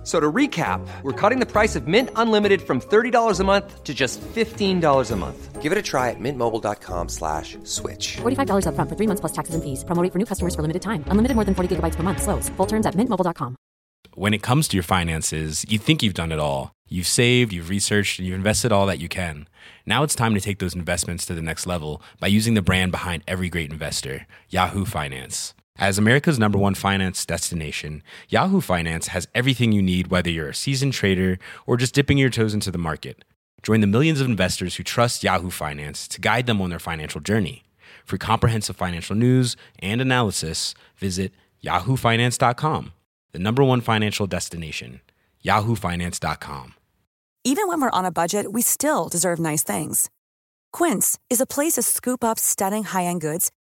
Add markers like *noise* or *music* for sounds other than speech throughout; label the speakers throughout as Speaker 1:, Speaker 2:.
Speaker 1: F- So to recap, we're cutting the price of Mint Unlimited from $30 a month to just $15 a month.
Speaker 2: Give it a try at mintmobile.com slash switch.
Speaker 3: $45 upfront for three months plus taxes and fees. Promo rate for new customers for limited time. Unlimited more than 40 gigabytes per month. Slows. Full terms at mintmobile.com.
Speaker 4: when it comes to your finances, you think you've done it all. You've saved, you've researched, and you've invested all that you can. Now it's time to take those investments to the next level by using the brand behind every great investor, Yahoo Finance. As America's number one finance destination, Yahoo Finance has everything you need, whether you're a seasoned trader or just dipping your toes into the market. Join the millions of investors who trust Yahoo Finance to guide them on their financial journey. For comprehensive financial news and analysis, visit yahoofinance.com, the number one financial destination, yahoofinance.com.
Speaker 5: Even when we're on a budget, we still deserve nice things. Quince is a place to scoop up stunning high-end goods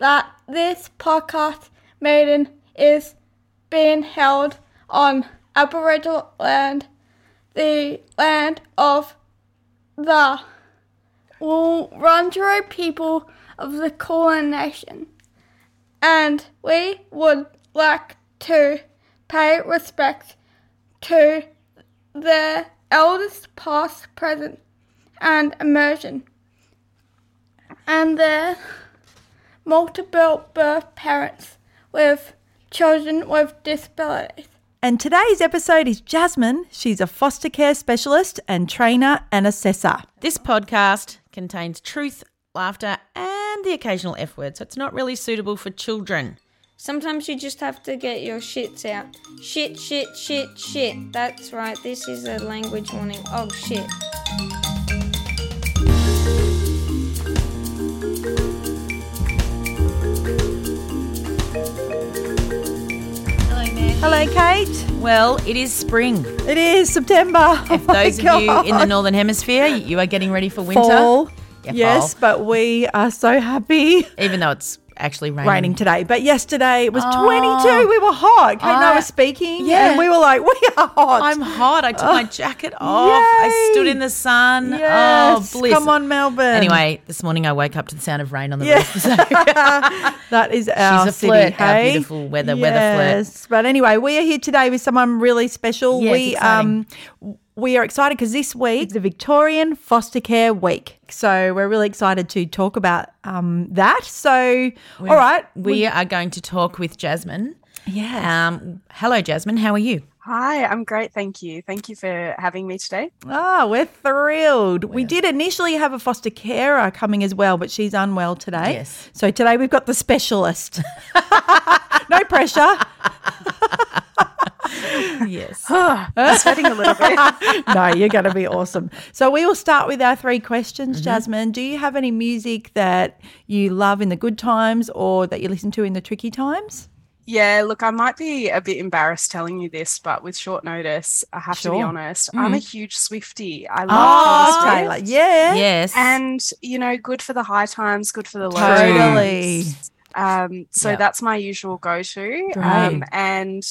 Speaker 6: that this podcast meeting is being held on Aboriginal land, the land of the Wurundjeri people of the Kulin Nation. And we would like to pay respect to the elders past, present, and emerging and their multiple birth parents with children with disabilities.
Speaker 7: And today's episode is Jasmine. She's a foster care specialist and trainer and assessor.
Speaker 8: This podcast contains truth, laughter, and the occasional F word, so it's not really suitable for children.
Speaker 9: Sometimes you just have to get your shits out. Shit, shit, shit, shit. That's right, this is a language warning. Oh shit.
Speaker 7: Hello, Kate.
Speaker 8: Well, it is spring.
Speaker 7: It is September.
Speaker 8: If *laughs*
Speaker 7: Oh
Speaker 8: those of you in the Northern Hemisphere, you are getting ready for winter.
Speaker 7: fall.
Speaker 8: Yeah,
Speaker 7: yes,
Speaker 8: fall.
Speaker 7: but we are so happy.
Speaker 8: Even though it's actually raining.
Speaker 7: Raining today, but yesterday it was
Speaker 8: Oh.
Speaker 7: 22. We were hot. Kate and I
Speaker 8: I-
Speaker 7: was speaking,
Speaker 8: yeah.
Speaker 7: and we were like, *laughs* we are hot.
Speaker 8: I'm hot. I took my jacket off. I stood in the sun.
Speaker 7: Yes,
Speaker 8: Oh, bliss.
Speaker 7: come on, Melbourne.
Speaker 8: Anyway, this morning I woke up to the sound of rain on the
Speaker 7: Yeah.
Speaker 8: roof. So *laughs*
Speaker 7: That is our
Speaker 8: a
Speaker 7: city,
Speaker 8: flirt, our beautiful weather- weather flirt.
Speaker 7: But anyway, we are here today with someone really special.
Speaker 8: It's
Speaker 7: we
Speaker 8: exciting.
Speaker 7: um we are excited because this week is the Victorian Foster Care Week, so we're really excited to talk about um that. So, all right,
Speaker 8: we are going to talk with Jasmine.
Speaker 7: yeah.
Speaker 8: Um, hello, Jasmine. How are you?
Speaker 10: Hi, I'm great. Thank you. Thank you for having me today.
Speaker 7: Ah, we're thrilled. We did initially have a foster carer coming as well, but she's unwell today.
Speaker 8: Yes.
Speaker 7: So today we've got the specialist. *laughs* no pressure. *laughs*
Speaker 8: Yes.
Speaker 10: I'm sweating a little bit. *laughs*
Speaker 7: no, you're going to be awesome. So we will start with our three questions,
Speaker 8: Mm-hmm.
Speaker 7: Jasmine. Do you have any music that you love in the good times or that you listen to in the tricky times?
Speaker 10: Yeah, look, I might be a bit embarrassed telling you this, but with short notice, I have to be
Speaker 7: Sure.
Speaker 10: honest. I'm a huge Swifty. I love
Speaker 7: Oh,
Speaker 10: Taylor
Speaker 7: Taylor. Yeah.
Speaker 8: yes.
Speaker 10: And, you know, good for the high times, good for the low
Speaker 7: Totally.
Speaker 10: times. Um, so
Speaker 8: Yeah.
Speaker 10: that's my usual go-to.
Speaker 7: Great.
Speaker 10: Um, and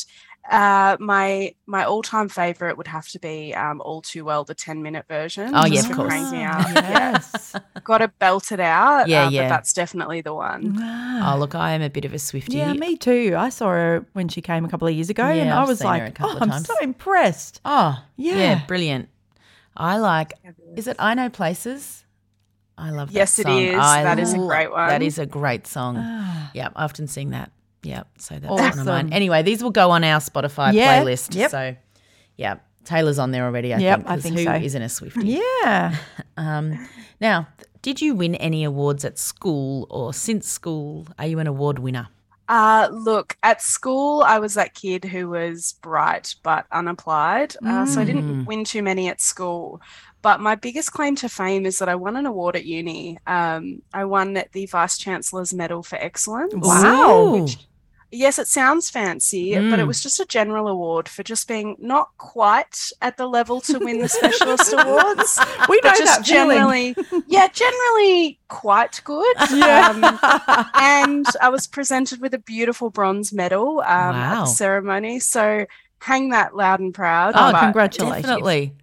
Speaker 10: uh, my my all-time favorite would have to be um, "All Too Well," the ten-minute version.
Speaker 8: Oh, yeah, of course.
Speaker 10: crank me out.
Speaker 7: Yes.
Speaker 10: Got to belt it out.
Speaker 8: Yeah,
Speaker 10: uh,
Speaker 8: yeah.
Speaker 10: But that's definitely the one.
Speaker 8: oh, look, I am a bit of a Swifty.
Speaker 7: Yeah, me too. I saw her when she came a couple of years ago, and
Speaker 8: Yeah,
Speaker 7: I
Speaker 8: I've
Speaker 7: was like, "Oh, I'm
Speaker 8: times.
Speaker 7: so impressed."
Speaker 8: Oh, yeah.
Speaker 7: Yeah.
Speaker 8: brilliant. I like. Is it I Know Places? I love that
Speaker 10: Yes, it
Speaker 8: song.
Speaker 10: is.
Speaker 8: I
Speaker 10: that is a great one.
Speaker 8: That is a great song.
Speaker 7: Ah.
Speaker 8: yeah, I often sing that. Yeah, so that's one of
Speaker 7: Awesome.
Speaker 8: mine. Anyway, these will go on our Spotify
Speaker 7: Yeah,
Speaker 8: playlist.
Speaker 7: yep.
Speaker 8: So, yeah, Taylor's on there already. I
Speaker 7: Yep,
Speaker 8: think.
Speaker 7: I
Speaker 8: 'cause
Speaker 7: think
Speaker 8: who
Speaker 7: so.
Speaker 8: isn't a Swifty?
Speaker 7: Yeah. *laughs*
Speaker 8: Um, now, did you win any awards at school or since school? Are you an award winner?
Speaker 10: Uh, look, at school, I was that kid who was bright but unapplied. Uh, so I
Speaker 8: Mm.
Speaker 10: didn't win too many at school. But my biggest claim to fame is that I won an award at uni. Um, I won the Vice Chancellor's Medal for Excellence.
Speaker 7: Wow.
Speaker 8: Ooh.
Speaker 10: Yes, it sounds fancy, but it
Speaker 8: Mm.
Speaker 10: was just a general award for just being not quite at the level to win the specialist *laughs* awards.
Speaker 7: We know
Speaker 10: just
Speaker 7: that feeling.
Speaker 10: generally, yeah, generally quite good. *laughs*
Speaker 7: Yeah.
Speaker 10: Um, and I was presented with a beautiful bronze medal um, at the ceremony. So hang that loud and proud.
Speaker 7: Oh, congratulations.
Speaker 8: Definitely.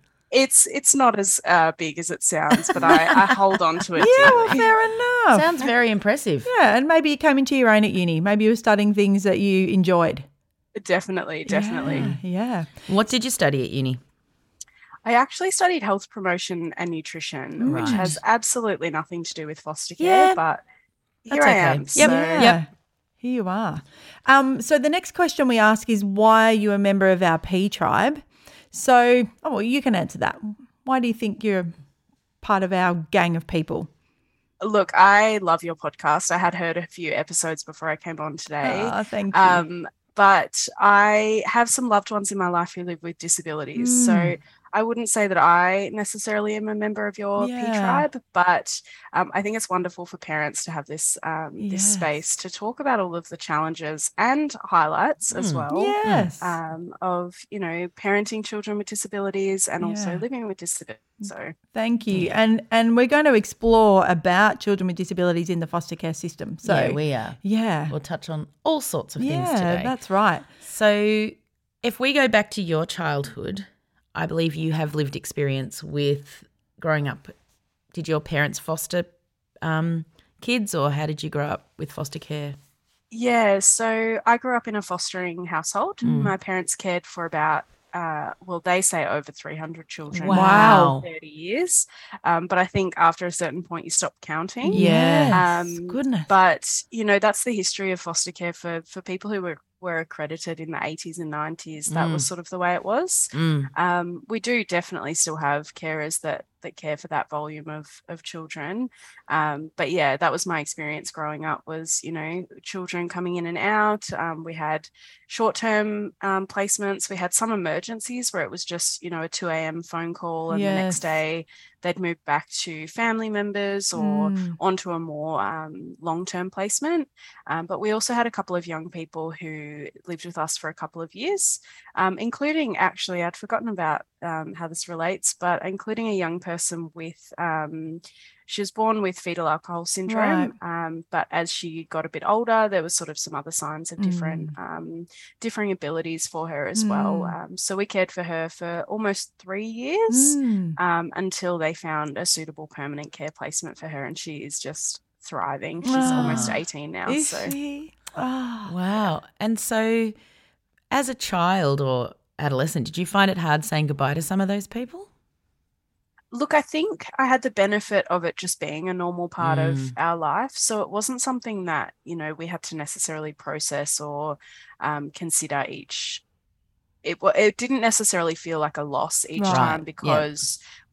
Speaker 10: It's it's not as uh, big as it sounds, but I, I hold on to *laughs* it.
Speaker 7: Yeah, well, fair enough.
Speaker 8: Sounds very impressive.
Speaker 7: yeah, and maybe you came into your own at uni. Maybe you were studying things that you enjoyed.
Speaker 10: definitely, definitely.
Speaker 7: Yeah. yeah.
Speaker 8: What did you study at uni?
Speaker 10: I actually studied health promotion and nutrition, which has absolutely nothing to do with foster care,
Speaker 8: Yeah,
Speaker 10: but here
Speaker 8: that's
Speaker 10: I
Speaker 8: okay.
Speaker 10: am.
Speaker 8: Yep.
Speaker 10: So
Speaker 7: Yeah.
Speaker 8: Yep.
Speaker 7: Here you are. Um, so the next question we ask is why are you a member of our P tribe? So, oh, well, you can answer that. Why do you think you're part of our gang of people?
Speaker 10: look, I love your podcast. I had heard a few episodes before I came on today.
Speaker 7: Ah, thank you.
Speaker 10: Um, but I have some loved ones in my life who live with disabilities.
Speaker 7: Mm.
Speaker 10: So I wouldn't say that I necessarily am a member of your
Speaker 7: Yeah.
Speaker 10: P tribe, but um, I think it's wonderful for parents to have this um, this space to talk about all of the challenges and highlights as
Speaker 8: Mm.
Speaker 10: well.
Speaker 7: yes.
Speaker 10: Um, of you know parenting children with disabilities and
Speaker 7: Yeah.
Speaker 10: also living with disabilities. So
Speaker 7: Thank you. And and we're going to explore about children with disabilities in the foster care system. So
Speaker 8: yeah, we are.
Speaker 7: yeah.
Speaker 8: We'll touch on all sorts of things
Speaker 7: yeah,
Speaker 8: today.
Speaker 7: that's right.
Speaker 8: So, if we go back to your childhood, I believe you have lived experience with growing up. Did your parents foster um, kids, or how did you grow up with foster care?
Speaker 10: Yeah, so I grew up in a fostering household.
Speaker 8: Mm.
Speaker 10: My parents cared for about, uh, well, they say over 300 children.
Speaker 7: Wow.
Speaker 10: 30 years. Um, but I think after a certain point, you stop counting.
Speaker 7: Yeah.
Speaker 10: Um,
Speaker 7: Goodness.
Speaker 10: But, you know, that's the history of foster care for, for people who were, were accredited in the 80s and 90s. That was
Speaker 8: Mm.
Speaker 10: sort of the way it was.
Speaker 8: Mm.
Speaker 10: Um, we do definitely still have carers that that care for that volume of of children. Um, but yeah, that was my experience growing up. Was you know children coming in and out. Um, we had short term um, placements. We had some emergencies where it was just you know a two a.m. phone call, and the next day they'd move back to family members or
Speaker 7: Mm.
Speaker 10: onto a more um, long term placement. Um, but we also had a couple of young people who lived with us for a couple of years, um, including actually, I'd forgotten about um, how this relates, but including a young person with. She was born with fetal alcohol syndrome, um, but as she got a bit older, there was sort of some other signs of different, um, differing abilities for her as well.
Speaker 7: Mm.
Speaker 10: Um, so we cared for her for almost three years
Speaker 7: Mm.
Speaker 10: um, until they found a suitable permanent care placement for her, and she is just thriving. She's almost
Speaker 8: Ah.
Speaker 10: 18 now.
Speaker 7: Is
Speaker 10: so
Speaker 7: she? Oh.
Speaker 8: Wow. And so, as a child or adolescent, did you find it hard saying goodbye to some of those people?
Speaker 10: Look, I think I had the benefit of it just being a normal part of
Speaker 8: Mm.
Speaker 10: our life. So it wasn't something that, you know, we had to necessarily process or um, consider each. It, it didn't necessarily feel like a loss each
Speaker 7: Right,
Speaker 10: time
Speaker 8: yeah.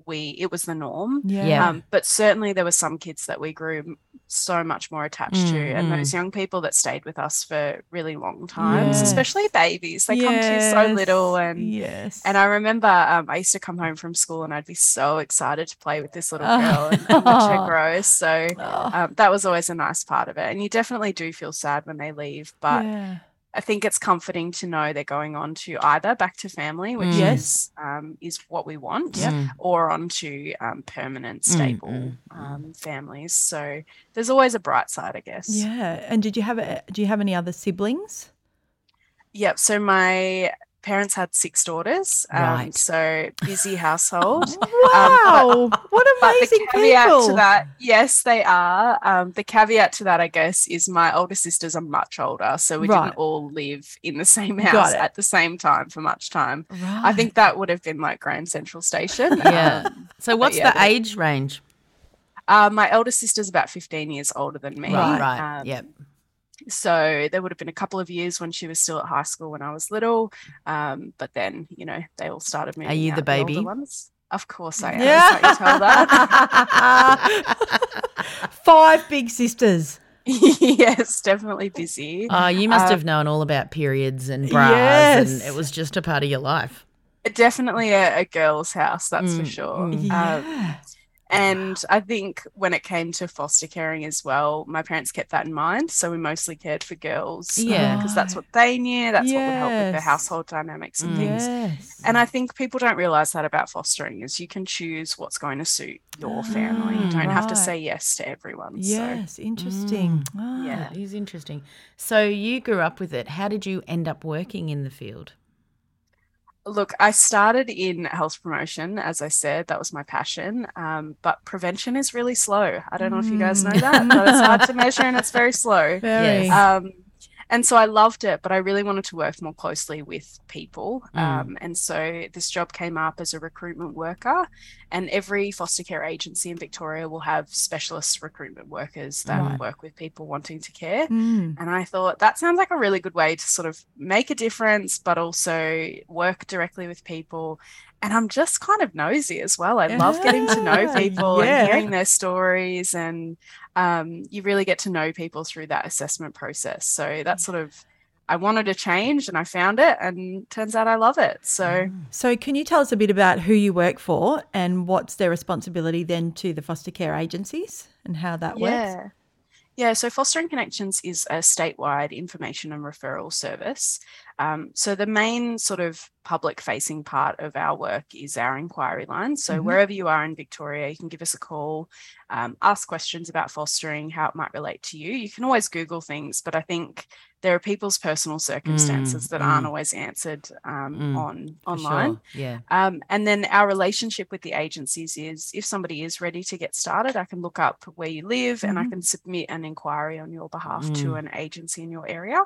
Speaker 10: Because we it was the norm.
Speaker 7: Yeah.
Speaker 8: Yeah.
Speaker 10: Um, but certainly there were some kids that we grew so much more attached to,
Speaker 8: Mm,
Speaker 10: and
Speaker 8: mm.
Speaker 10: those young people that stayed with us for really long times,
Speaker 7: Yes.
Speaker 10: especially babies. They come to you so little, and
Speaker 7: yes.
Speaker 10: and I remember um, I used to come home from school and I'd be so excited to play with this little
Speaker 7: Oh.
Speaker 10: girl and, and watch her *laughs* grow. So
Speaker 7: Oh,
Speaker 10: um, that was always a nice part of it. And you definitely do feel sad when they leave, but
Speaker 7: yeah.
Speaker 10: I think it's comforting to know they're going on to either back to family, which
Speaker 8: Mm.
Speaker 7: Yes.
Speaker 10: is um, is what we want,
Speaker 8: Mm.
Speaker 10: or onto um, permanent,
Speaker 8: Mm,
Speaker 10: stable
Speaker 8: mm,
Speaker 10: um, families. So there's always a bright side, I guess.
Speaker 7: Yeah. And did you have a, do you have any other siblings?
Speaker 10: Yep. So my parents had six daughters. Um,
Speaker 8: Right.
Speaker 10: So busy *laughs* household.
Speaker 7: Wow. what
Speaker 10: But
Speaker 7: amazing
Speaker 10: the caveat
Speaker 7: people.
Speaker 10: to that, yes, they are. Um, the caveat to that, I guess, is my older sisters are much older, so we
Speaker 7: Right.
Speaker 10: didn't all live in the *laughs* same house at the same time for much time.
Speaker 7: Right.
Speaker 10: I think that would have been like Grand Central Station.
Speaker 8: Yeah.
Speaker 10: Um,
Speaker 8: So, what's
Speaker 10: yeah,
Speaker 8: the
Speaker 10: they-
Speaker 8: age range?
Speaker 10: uh, my elder sister's about 15 years older than me.
Speaker 8: Right, right.
Speaker 10: Um,
Speaker 8: yep.
Speaker 10: So there would have been a couple of years when she was still at high school when I was little. Um, but then, you know, they all started moving.
Speaker 8: Are
Speaker 10: you
Speaker 8: the baby?
Speaker 10: ones. Of course I am.
Speaker 7: Yeah.
Speaker 10: You tell that. *laughs*
Speaker 7: Five big sisters. *laughs*
Speaker 10: yes, definitely busy.
Speaker 8: Oh, you must
Speaker 10: Uh,
Speaker 8: have known all about periods and bras,
Speaker 7: Yes.
Speaker 8: and it was just a part of your life.
Speaker 10: Definitely a, a girl's house, that's for
Speaker 8: Mm,
Speaker 10: sure.
Speaker 8: mm.
Speaker 10: Um,
Speaker 7: Yeah.
Speaker 10: And I think when it came to foster caring as well, my parents kept that in mind. So we mostly cared for girls.
Speaker 8: Yeah.
Speaker 10: Because that's what they knew. That's what would help with their
Speaker 7: Yes.
Speaker 10: household dynamics and
Speaker 8: Mm.
Speaker 10: things.
Speaker 7: Yes.
Speaker 10: And I think people don't realize that about fostering is you can choose what's going to suit your family. You
Speaker 8: Ah,
Speaker 10: don't have to say yes to everyone.
Speaker 7: Yes, interesting. Ah.
Speaker 10: Yeah.
Speaker 8: It is interesting. So you grew up with it. How did you end up working in the field?
Speaker 10: So look, I started in health promotion, as I said, that was my passion. Um, but prevention is really slow. I don't know if you guys know that, but it's hard to *laughs* measure and it's very slow.
Speaker 7: Very.
Speaker 10: Um, and so I loved it, but I really wanted to work more closely with people.
Speaker 8: Mm.
Speaker 10: Um, and so this job came up as a recruitment worker, and every foster care agency in Victoria will have specialist recruitment workers that
Speaker 7: Right.
Speaker 10: work with people wanting to care.
Speaker 7: Mm.
Speaker 10: And I thought that sounds like a really good way to sort of make a difference, but also work directly with people. And I'm just kind of nosy as well. I love getting to know *laughs* people
Speaker 7: Yeah.
Speaker 10: and hearing their stories. And um, you really get to know people through that assessment process. So that's sort of, I wanted a change and I found it. And turns out I love it. So.
Speaker 7: So, can you tell us a bit about who you work for and what's their responsibility then to the foster care agencies and how that works?
Speaker 10: Yeah. So Fostering Connections is a statewide information and referral service. Um, so the main sort of public facing part of our work is our inquiry line. So
Speaker 7: Mhm.
Speaker 10: wherever you are in Victoria, you can give us a call, um, ask questions about fostering, how it might relate to you. You can always Google things, but I think there are people's personal circumstances that aren't
Speaker 8: mm.
Speaker 10: always answered um,
Speaker 8: Mm,
Speaker 10: on online.
Speaker 8: sure. Yeah.
Speaker 10: Um, and then our relationship with the agencies is if somebody is ready to get started, I can look up where you live and I
Speaker 7: Mhm.
Speaker 10: can submit an inquiry on your behalf to
Speaker 8: Mm.
Speaker 10: an agency in your area.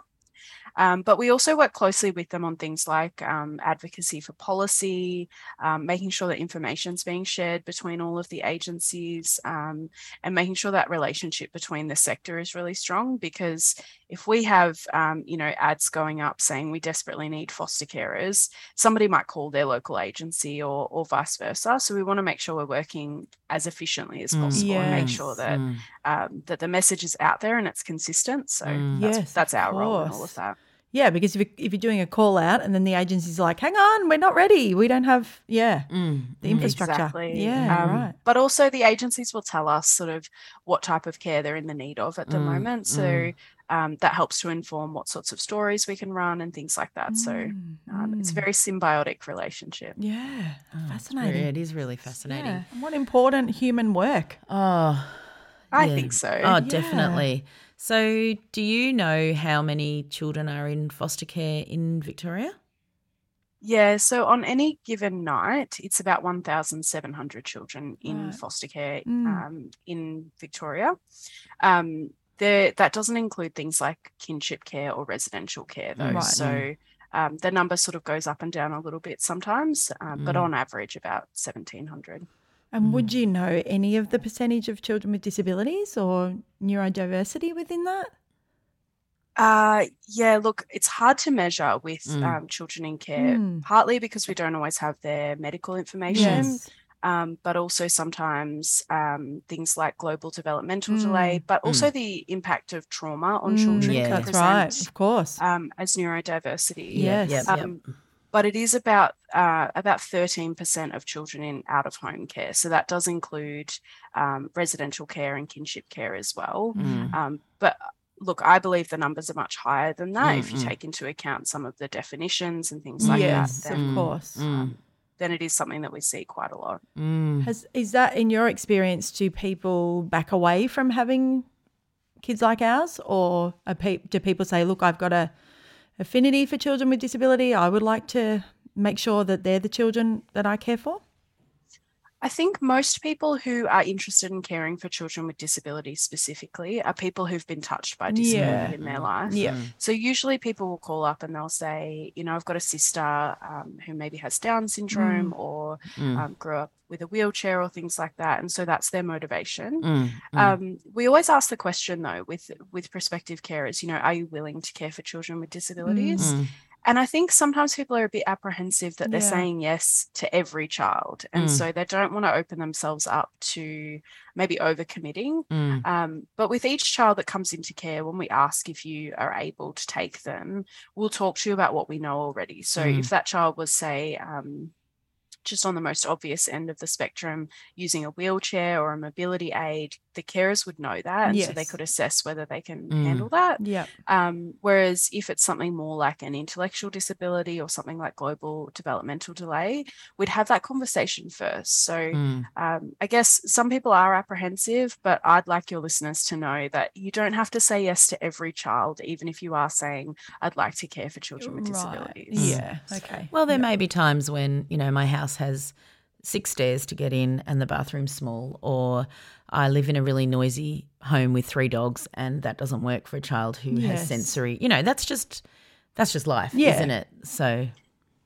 Speaker 10: Um, but we also work closely with them on things like um, advocacy for policy, um, making sure that information is being shared between all of the agencies, um, and making sure that relationship between the sector is really strong. Because if we have, um, you know, ads going up saying we desperately need foster carers, somebody might call their local agency or or vice versa. So we want to make sure we're working as efficiently as
Speaker 8: Mm.
Speaker 10: possible and make sure that
Speaker 8: Mm.
Speaker 10: um, that the message is out there and it's consistent. So
Speaker 8: Mm.
Speaker 10: that's,
Speaker 7: Yes,
Speaker 10: that's
Speaker 7: of
Speaker 10: our role in all of that.
Speaker 7: Yeah, because if, you, if you're doing a call out and then the agency's like, hang on, we're not ready. We don't have, yeah,
Speaker 8: Mm.
Speaker 7: the
Speaker 8: Mm.
Speaker 7: infrastructure.
Speaker 10: Exactly.
Speaker 7: Yeah,
Speaker 10: Um,
Speaker 7: right.
Speaker 10: But also, the agencies will tell us sort of what type of care they're in the need of at the
Speaker 8: Mm,
Speaker 10: moment. So
Speaker 8: mm.
Speaker 10: um, that helps to inform what sorts of stories we can run and things like that. So
Speaker 7: Mm,
Speaker 10: um, it's a
Speaker 7: mm.
Speaker 10: very symbiotic relationship.
Speaker 7: Yeah,
Speaker 8: Oh,
Speaker 7: fascinating.
Speaker 8: very- It is really fascinating.
Speaker 7: Yeah. and What important human work.
Speaker 8: Oh,
Speaker 10: I
Speaker 8: yeah.
Speaker 10: think so.
Speaker 8: Oh, definitely. So, do you know how many children are in foster care in Victoria?
Speaker 10: Yeah, so on any given night, it's about 1,700 children in
Speaker 7: Right.
Speaker 10: foster care
Speaker 7: Mm.
Speaker 10: um, in Victoria. Um, there, that doesn't include things like kinship care or residential care, though.
Speaker 7: Right.
Speaker 10: So um, the number sort of goes up and down a little bit sometimes, um, but
Speaker 8: Mm.
Speaker 10: on average, about 1,700.
Speaker 7: And
Speaker 8: Mm.
Speaker 7: would you know any of the percentage of children with disabilities or neurodiversity within that?
Speaker 10: Uh, yeah, look, it's hard to measure with
Speaker 8: Mm.
Speaker 10: um, children in care,
Speaker 7: Mm.
Speaker 10: partly because we don't always have their medical information.
Speaker 7: Yes.
Speaker 10: um, but also sometimes um, things like global developmental delay, but also the impact of trauma on
Speaker 7: Mm,
Speaker 10: children
Speaker 8: Yeah.
Speaker 7: That's right, of course.
Speaker 10: um, as neurodiversity.
Speaker 7: Yes.
Speaker 8: Yep, yep.
Speaker 10: Um, but it is about uh, about 13% of children in out of home care. So that does include um, residential care and kinship care as well.
Speaker 8: Mm.
Speaker 10: Um, but look, I believe the numbers are much higher than that if you
Speaker 8: Mm, mm.
Speaker 10: take into account some of the definitions and things like
Speaker 7: yes,
Speaker 10: that.
Speaker 7: of course.
Speaker 8: Mm.
Speaker 10: then it is something that we see quite a lot.
Speaker 8: Mm.
Speaker 7: Has is that in your experience? Do people back away from having kids like ours, or are pe- do people say, "Look, I've got a affinity for children with disability. I would like to make sure that they're the children that I care for"?
Speaker 10: I think most people who are interested in caring for children with disabilities specifically are people who've been touched by disability
Speaker 7: Yeah.
Speaker 10: in their life.
Speaker 7: Yeah.
Speaker 10: So usually people will call up and they'll say, you know, I've got a sister um, who maybe has Down syndrome or
Speaker 8: Mm.
Speaker 10: um, grew up with a wheelchair or things like that, and so that's their motivation.
Speaker 8: Mm. Mm.
Speaker 10: Um, we always ask the question though with with prospective carers, you know, are you willing to care for children with disabilities? And I think sometimes people are a bit apprehensive that they're
Speaker 7: Yeah.
Speaker 10: saying yes to every child. And
Speaker 8: Mm.
Speaker 10: so they don't want to open themselves up to maybe overcommitting.
Speaker 8: Mm.
Speaker 10: Um, but with each child that comes into care, when we ask if you are able to take them, we'll talk to you about what we know already. So
Speaker 8: Mm.
Speaker 10: if that child was, say, um, just on the most obvious end of the spectrum, using a wheelchair or a mobility aid, the carers would know that. And so they could assess whether they can
Speaker 8: Mm.
Speaker 10: handle that.
Speaker 7: Yeah.
Speaker 10: Um, whereas if it's something more like an intellectual disability or something like global developmental delay, we'd have that conversation first. So
Speaker 8: Mm.
Speaker 10: um, I guess some people are apprehensive, but I'd like your listeners to know that you don't have to say yes to every child, even if you are saying, I'd like to care for children with disabilities.
Speaker 7: Yeah. Okay.
Speaker 8: Well, there may be times when, you know, my house has six stairs to get in and the bathroom's small, or I live in a really noisy home with three dogs and that doesn't work for a child who
Speaker 7: Yes.
Speaker 8: has sensory. You know, that's just that's just life,
Speaker 7: Yeah.
Speaker 8: isn't it? So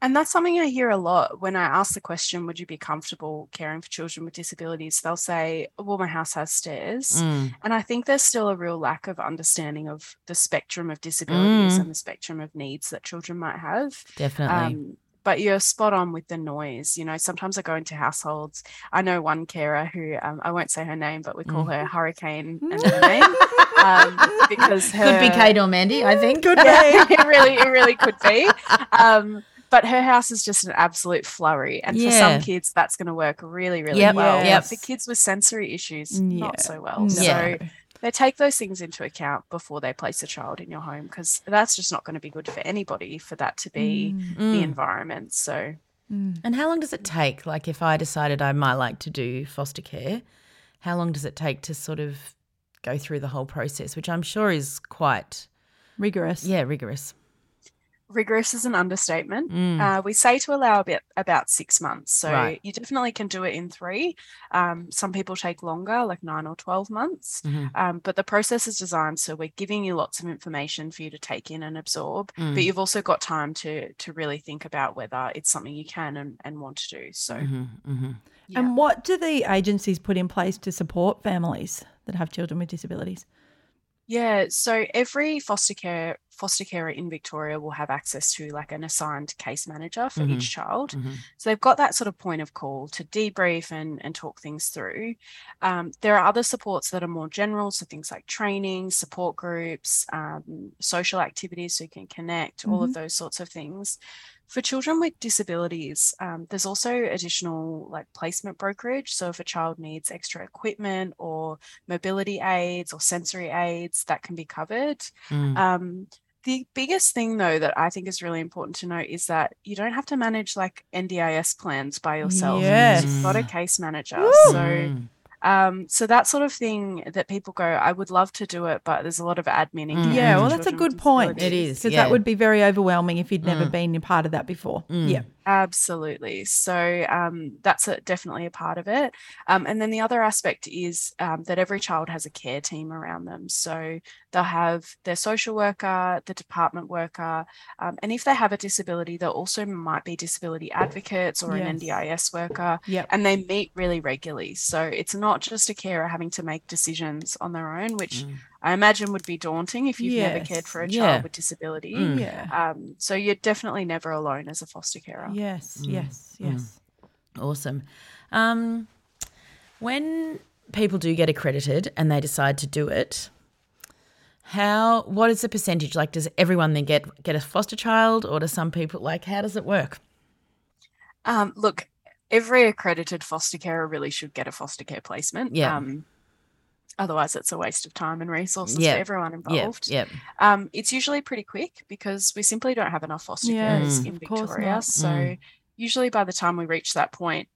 Speaker 10: And that's something I hear a lot when I ask the question, would you be comfortable caring for children with disabilities? They'll say, well, my house has stairs.
Speaker 8: mm,
Speaker 10: And I think there's still a real lack of understanding of the spectrum of disabilities
Speaker 8: Mm.
Speaker 10: and the spectrum of needs that children might have.
Speaker 8: definitely.
Speaker 10: Um, but you're spot on with the noise. You know, sometimes I go into households. I know one carer who um, I won't say her name, but we call
Speaker 8: Mm.
Speaker 10: her Hurricane *laughs* and her name um, because her *laughs*
Speaker 8: Could be Kate or Mandy, I think.
Speaker 7: Good
Speaker 10: yeah,
Speaker 7: name. *laughs*
Speaker 10: it really, it really could be. Um, but her house is just an absolute flurry, and for some kids, that's going to work really, really
Speaker 8: Yep,
Speaker 10: well.
Speaker 8: yep.
Speaker 10: For kids with sensory issues, not so well.
Speaker 7: No.
Speaker 10: So
Speaker 8: Yeah.
Speaker 10: They take those things into account before they place a child in your home because that's just not going to be good for anybody for that to be the
Speaker 8: Mm.
Speaker 10: environment. So
Speaker 8: And how long does it take? Like, if I decided I might like to do foster care, how long does it take to sort of go through the whole process, which I'm sure is quite,
Speaker 7: Rigorous.
Speaker 8: yeah, rigorous.
Speaker 10: Rigorous is an understatement.
Speaker 8: Mm.
Speaker 10: Uh, we say to allow a bit about six months, so
Speaker 8: Right.
Speaker 10: you definitely can do it in three. Um, some people take longer, like nine or twelve months.
Speaker 8: Mhm.
Speaker 10: Um, but the process is designed so we're giving you lots of information for you to take in and absorb,
Speaker 8: Mm.
Speaker 10: but you've also got time to to really think about whether it's something you can and, and want to do. So
Speaker 8: Mhm, mhm.
Speaker 10: yeah.
Speaker 7: And what do the agencies put in place to support families that have children with disabilities?
Speaker 10: Yeah, so every foster care foster carer in Victoria will have access to like an assigned case manager for
Speaker 8: Mhm.
Speaker 10: each child.
Speaker 8: Mhm.
Speaker 10: So they've got that sort of point of call to debrief and, and talk things through. Um, there are other supports that are more general, so things like training, support groups, um, social activities so you can connect, all of those sorts of things. For children with disabilities, um, there's also additional like placement brokerage. So if a child needs extra equipment or mobility aids or sensory aids, that can be covered.
Speaker 8: Mm.
Speaker 10: Um, the biggest thing, though, that I think is really important to note is that you don't have to manage like NDIS plans by yourself. because You've got a case manager.
Speaker 7: Woo!
Speaker 10: So,
Speaker 8: Mm.
Speaker 10: Um, so that sort of thing that people go, I would love to do it, but there's a lot of admin.
Speaker 8: Mm.
Speaker 7: Yeah, well, that's a good point.
Speaker 8: It is.
Speaker 7: Because
Speaker 8: yeah.
Speaker 7: that would be very overwhelming if you'd never
Speaker 8: Mm.
Speaker 7: been a part of that before.
Speaker 8: Mm.
Speaker 7: Yeah.
Speaker 10: Absolutely. So um, that's a, definitely a part of it. Um, and then the other aspect is um, that every child has a care team around them. So they'll have their social worker, the department worker, um, and if they have a disability, there also might be disability advocates or an NDIS worker,
Speaker 7: Yep.
Speaker 10: and they meet really regularly. So it's not just a carer having to make decisions on their own, which
Speaker 8: Mm.
Speaker 10: I imagine would be daunting if you've never cared for a child
Speaker 8: Yeah.
Speaker 10: with disability.
Speaker 8: Mm.
Speaker 7: Yeah.
Speaker 10: Um, so you're definitely never alone as a foster carer.
Speaker 7: Yes.
Speaker 8: Mm.
Speaker 7: Yes. Yes.
Speaker 8: Awesome. Um, when people do get accredited and they decide to do it, how what is the percentage? Like, does everyone then get get a foster child, or do some people like how does it work?
Speaker 10: Um, look, every accredited foster carer really should get a foster care placement.
Speaker 8: Yeah.
Speaker 10: Um, otherwise, it's a waste of time and resources
Speaker 8: Yeah.
Speaker 10: for everyone
Speaker 8: Yeah,
Speaker 10: involved.
Speaker 8: yeah.
Speaker 10: Um, it's usually pretty quick because we simply don't have enough foster
Speaker 7: Yes,
Speaker 10: carers in
Speaker 7: of course
Speaker 10: Victoria. So
Speaker 8: Mm.
Speaker 10: usually by the time we reach that point,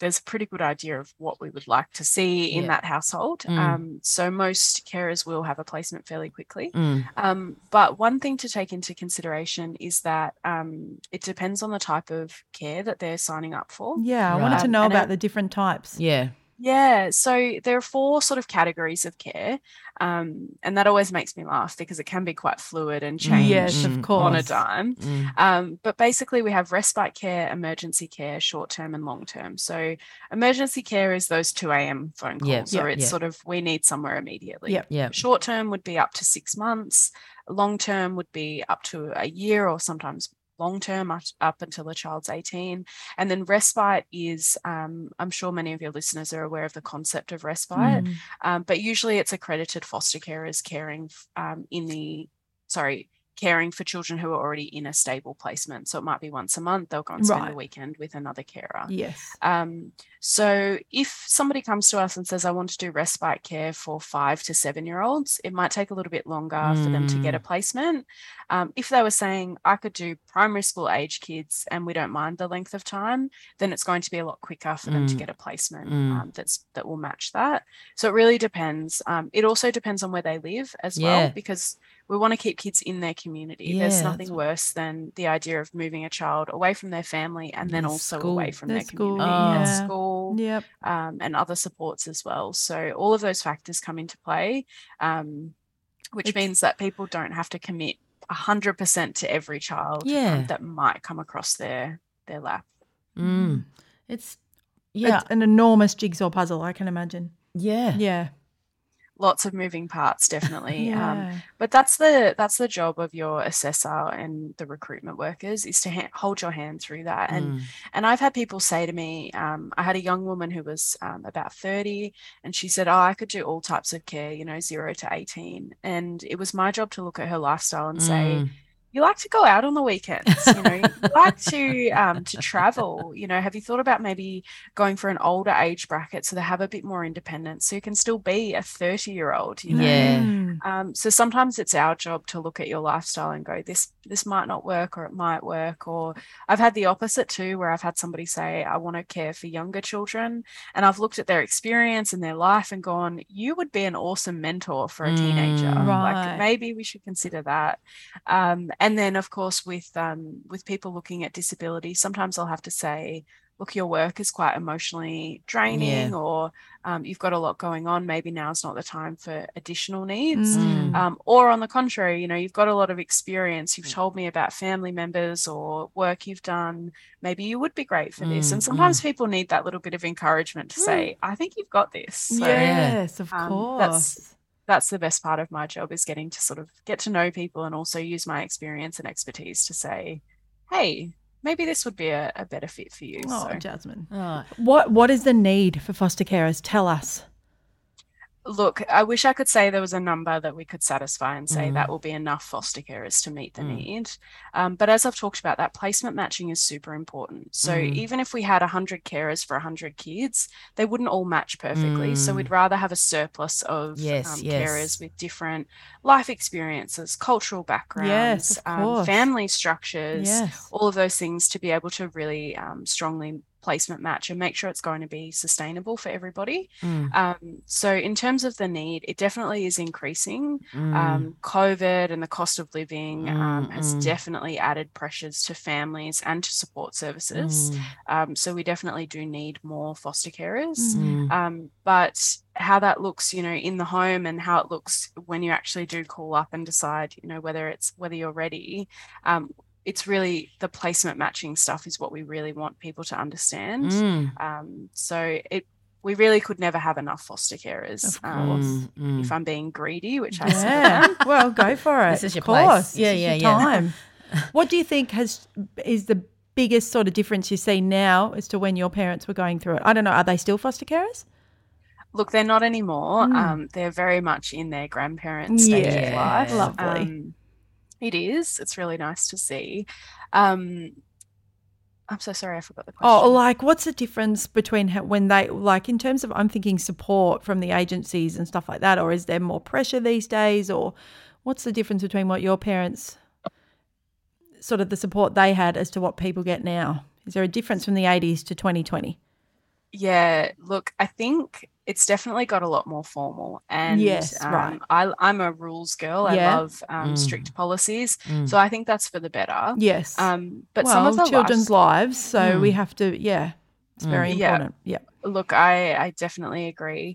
Speaker 10: there's a pretty good idea of what we would like to see in
Speaker 8: Yeah.
Speaker 10: that household.
Speaker 8: Mm.
Speaker 10: Um, so most carers will have a placement fairly quickly.
Speaker 8: Mm.
Speaker 10: Um, but one thing to take into consideration is that um, it depends on the type of care that they're signing up for.
Speaker 7: Yeah. I wanted to know
Speaker 10: And
Speaker 7: about
Speaker 10: I-
Speaker 7: the different types.
Speaker 8: Yeah.
Speaker 10: Yeah, so there are four sort of categories of care, um, and that always makes me laugh because it can be quite fluid and change
Speaker 7: Yes,
Speaker 8: Mm,
Speaker 7: of course.
Speaker 10: on a dime.
Speaker 8: Mm.
Speaker 10: Um, but basically, we have respite care, emergency care, short term, and long term. So, emergency care is those 2 a.m. phone
Speaker 8: Yep,
Speaker 10: calls, or it's
Speaker 8: yep.
Speaker 10: sort of we need somewhere immediately.
Speaker 7: Yep.
Speaker 8: Yeah.
Speaker 10: Short term would be up to six months, long term would be up to a year or sometimes long term up, up until the child's 18. And then respite is, um, I'm sure many of your listeners are aware of the concept of respite,
Speaker 7: Mm.
Speaker 10: um, but usually it's accredited foster carers caring um, in the, sorry, caring for children who are already in a stable placement. So it might be once a month, they'll go and spend
Speaker 7: Right.
Speaker 10: a weekend with another carer.
Speaker 7: Yes.
Speaker 10: Um, so if somebody comes to us and says, I want to do respite care for five to seven year olds, it might take a little bit longer for them to get a placement. Um, if they were saying, I could do primary school age kids and we don't mind the length of time, then it's going to be a lot quicker for them to
Speaker 8: Mm.
Speaker 10: get a placement
Speaker 8: Mm.
Speaker 10: um, that's that will match that. So it really depends. Um, it also depends on where they live as
Speaker 8: Yeah.
Speaker 10: well, because we want to keep kids in their community. There's nothing worse than the idea of moving a child away from their family and then
Speaker 8: Yeah,
Speaker 10: also
Speaker 8: school.
Speaker 10: away from
Speaker 7: Their
Speaker 10: their
Speaker 7: school,
Speaker 10: community and
Speaker 8: yeah.
Speaker 10: school
Speaker 7: Yep.
Speaker 10: um, and other supports as well. So all of those factors come into play, um, which
Speaker 7: It's-
Speaker 10: means that people don't have to commit 100% to every child um,
Speaker 8: Yeah.
Speaker 10: that might come across their their lap.
Speaker 8: Mm. It's yeah,
Speaker 7: It's an enormous jigsaw puzzle, I can imagine.
Speaker 8: yeah.
Speaker 7: Yeah.
Speaker 10: Lots of moving parts, definitely. *laughs* Um, but that's the that's the job of your assessor and the recruitment workers is to ha- hold your hand through that and
Speaker 8: Mm.
Speaker 10: And I've had people say to me, um, I had a young woman who was um, about 30, and she said, Oh, I could do all types of care, you know, zero to 18. And it was my job to look at her lifestyle and say,
Speaker 8: Mm.
Speaker 10: You like to go out on the weekends, you know, you *laughs* like to um, to travel, you know. Have you thought about maybe going for an older age bracket so they have a bit more independence, so you can still be a 30 year old, you know?
Speaker 8: Yeah.
Speaker 7: Mm.
Speaker 10: Um, so sometimes it's our job to look at your lifestyle and go, this this might not work or it might work. Or I've had the opposite too, where I've had somebody say, I want to care for younger children, and I've looked at their experience and their life and gone, you would be an awesome mentor for a teenager.
Speaker 8: Mm.
Speaker 7: Right.
Speaker 10: Like maybe we should consider that. Um, and then of course with um, with people looking at disability, sometimes I'll have to say. Look, your work is quite emotionally draining, or um, you've got a lot going on. Maybe now's not the time for additional needs.
Speaker 7: Mm.
Speaker 10: Um, or on the contrary, you know, you've got a lot of experience. You've told me about family members or work you've done. Maybe you would be great for this.
Speaker 8: Mm,
Speaker 10: And sometimes people need that little bit of encouragement to say, I think you've got this. So
Speaker 7: yes, of
Speaker 10: um,
Speaker 7: course.
Speaker 10: that's- that's the best part of my job is getting to sort of get to know people and also use my experience and expertise to say, hey, maybe this would be a, a better fit for you.
Speaker 7: Oh,
Speaker 10: so
Speaker 7: Jasmine.
Speaker 8: Oh,
Speaker 7: What What is the need for foster carers? Tell us.
Speaker 10: Look, I wish I could say there was a number that we could satisfy and say
Speaker 8: Mm.
Speaker 10: that will be enough foster carers to meet the
Speaker 8: Mm.
Speaker 10: need. Um, but as I've talked about, that placement matching is super important. So
Speaker 8: Mm.
Speaker 10: even if we had 100 carers for 100 kids, they wouldn't all match perfectly. So
Speaker 8: Mm.
Speaker 10: we'd rather have a surplus of
Speaker 8: Yes,
Speaker 10: um,
Speaker 8: yes.
Speaker 10: carers with different life experiences, cultural backgrounds,
Speaker 7: of
Speaker 10: um, family structures,
Speaker 7: Yes.
Speaker 10: all of those things to be able to really um, strongly placement match and make sure it's going to be sustainable for everybody.
Speaker 8: mm,
Speaker 10: Um, so in terms of the need, it definitely is increasing.
Speaker 8: mm.
Speaker 10: Um, COVID and the cost of living um, has
Speaker 8: Mm, mm.
Speaker 10: definitely added pressures to families and to support services.
Speaker 8: Mm,
Speaker 10: Um, so we definitely do need more foster carers.
Speaker 8: mm.
Speaker 10: Um, but how that looks, you know, in the home and how it looks when you actually do call up and decide, you know, whether it's whether you're ready. Um, it's really the placement matching stuff is what we really want people to understand.
Speaker 8: Mm.
Speaker 10: Um, so it we really could never have enough foster carers.
Speaker 7: Of
Speaker 10: um,
Speaker 7: course.
Speaker 8: Mm, mm.
Speaker 10: if I'm being greedy, which I
Speaker 7: Yeah.
Speaker 10: am. *laughs*
Speaker 7: well, go for it.
Speaker 8: This is
Speaker 7: of
Speaker 8: your place. Yeah,
Speaker 7: This is
Speaker 8: yeah,
Speaker 7: your
Speaker 8: yeah.
Speaker 7: Time. *laughs* what do you think has is the biggest sort of difference you see now as to when your parents were going through it? I don't know. Are they still foster carers?
Speaker 10: Look, they're not anymore.
Speaker 7: Mm.
Speaker 10: Um, they're very much in their grandparents' stage of life.
Speaker 7: Lovely.
Speaker 10: Um, it is. It's really nice to see. Um, I'm so sorry, I forgot the question.
Speaker 7: Oh, like what's the difference between when they like in terms of I'm thinking support from the agencies and stuff like that, or is there more pressure these days, or what's the difference between what your parents sort of the support they had as to what people get now? Is there a difference from the 80s to 2020?
Speaker 10: Yeah, look, I think it's definitely got a lot more formal. And
Speaker 7: Yes,
Speaker 10: um,
Speaker 7: right.
Speaker 10: I, I'm a rules girl. I love um,
Speaker 8: Mm.
Speaker 10: strict policies.
Speaker 8: Mm.
Speaker 10: So I think that's for the better.
Speaker 7: Yes.
Speaker 10: Um, but
Speaker 7: well,
Speaker 10: some of the
Speaker 7: children's
Speaker 10: lives-
Speaker 7: lives, so we have to, yeah, it's
Speaker 8: Mm.
Speaker 7: very important. Yeah.
Speaker 10: look i i definitely agree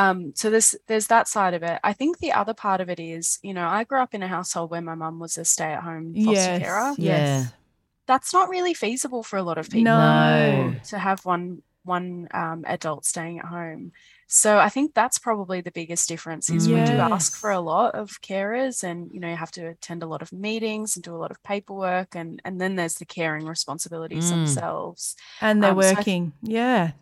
Speaker 10: um so there's there's that side of it i think the other part of it is you know i grew up in a household where my mum was a stay-at-home foster
Speaker 7: Yes.
Speaker 10: carer
Speaker 7: Yes.
Speaker 10: that's not really feasible for a lot of people
Speaker 7: No.
Speaker 10: to have one one um, adult staying at home. So I think that's probably the biggest difference is we do ask for a lot of carers and you know you have to attend a lot of meetings and do a lot of paperwork and and then there's the caring responsibilities
Speaker 8: Mm.
Speaker 10: themselves.
Speaker 7: And they're
Speaker 10: Um, so th-
Speaker 7: working. yeah.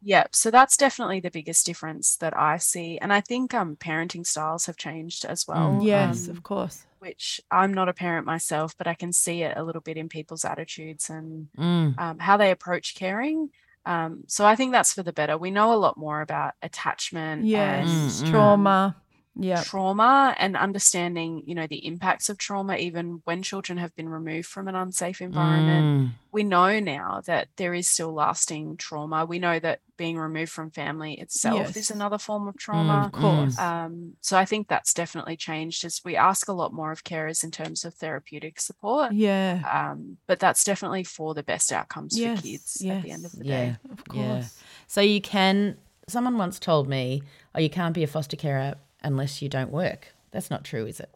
Speaker 10: yeah, so that's definitely the biggest difference that I see. And I think um parenting styles have changed as well.
Speaker 8: Mm.
Speaker 7: Yes,
Speaker 10: um,
Speaker 7: of course.
Speaker 10: which I'm not a parent myself, but I can see it a little bit in people's attitudes and
Speaker 8: Mm.
Speaker 10: um, how they approach caring. Um, so I think that's for the better. We know a lot more about attachment
Speaker 7: Yes.
Speaker 10: and
Speaker 8: Mm, mm.
Speaker 7: Trauma. Yeah.
Speaker 10: trauma and understanding, you know, the impacts of trauma, even when children have been removed from an unsafe environment.
Speaker 8: Mm.
Speaker 10: We know now that there is still lasting trauma. We know that being removed from family itself is another form of
Speaker 8: Mm,
Speaker 10: trauma.
Speaker 7: Of course.
Speaker 10: Um, so I think that's definitely changed as we ask a lot more of carers in terms of therapeutic support.
Speaker 7: Yeah.
Speaker 10: Um, but that's definitely for the best outcomes
Speaker 7: Yes,
Speaker 10: for kids at the end of the
Speaker 8: Yeah.
Speaker 10: day.
Speaker 7: Of
Speaker 8: Yeah.
Speaker 7: course.
Speaker 8: So you can. Someone once told me, "Oh, you can't be a foster carer unless you don't work." That's not true, is it?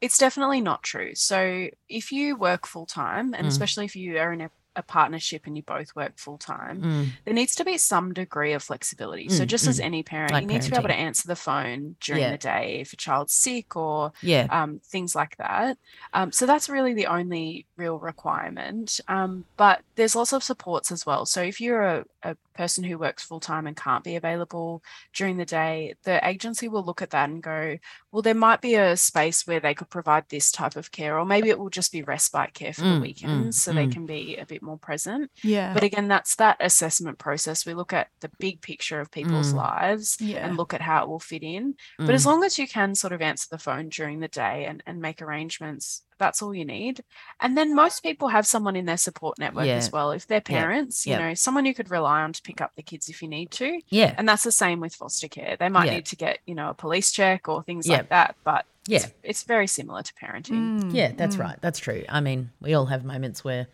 Speaker 10: It's definitely not true. So if you work full time, and
Speaker 8: Mm.
Speaker 10: especially if you are in a, a partnership and you both work full time,
Speaker 8: Mm.
Speaker 10: there needs to be some degree of flexibility. So
Speaker 8: Mm,
Speaker 10: just as
Speaker 8: mm.
Speaker 10: any parent,
Speaker 8: Like
Speaker 10: you need to be able to answer the phone during
Speaker 8: Yeah.
Speaker 10: the day if a child's sick or
Speaker 8: Yeah.
Speaker 10: um, things like that. Um, so that's really the only real requirement. Um, but there's lots of supports as well. So if you're a, a person who works full time and can't be available during the day, the agency will look at that and go, well, there might be a space where they could provide this type of care, or maybe it will just be respite care for
Speaker 8: Mm,
Speaker 10: the
Speaker 8: mm,
Speaker 10: weekends so they
Speaker 8: mm.
Speaker 10: can be a bit more present.
Speaker 7: Yeah.
Speaker 10: But again, that's that assessment process. We look at the big picture of people's
Speaker 8: Mm.
Speaker 10: lives
Speaker 7: Yeah.
Speaker 10: and look at how it will fit in. But as
Speaker 8: Mm.
Speaker 10: long as you can sort of answer the phone during the day and, and make arrangements, that's all you need. And then most people have someone in their support network
Speaker 8: Yeah.
Speaker 10: as well. If they're
Speaker 8: Yeah.
Speaker 10: parents, you
Speaker 8: Yep.
Speaker 10: know, someone you could rely on to pick up the kids if you need to.
Speaker 8: Yeah.
Speaker 10: And that's the same with foster care. They might
Speaker 8: Yeah.
Speaker 10: need to get, you know, a police check or things
Speaker 8: Yep.
Speaker 10: like that. But
Speaker 8: Yeah.
Speaker 10: it's, it's very similar to parenting.
Speaker 7: Mm,
Speaker 8: Yeah, that's
Speaker 7: mm.
Speaker 8: right. That's true. I mean, we all have moments where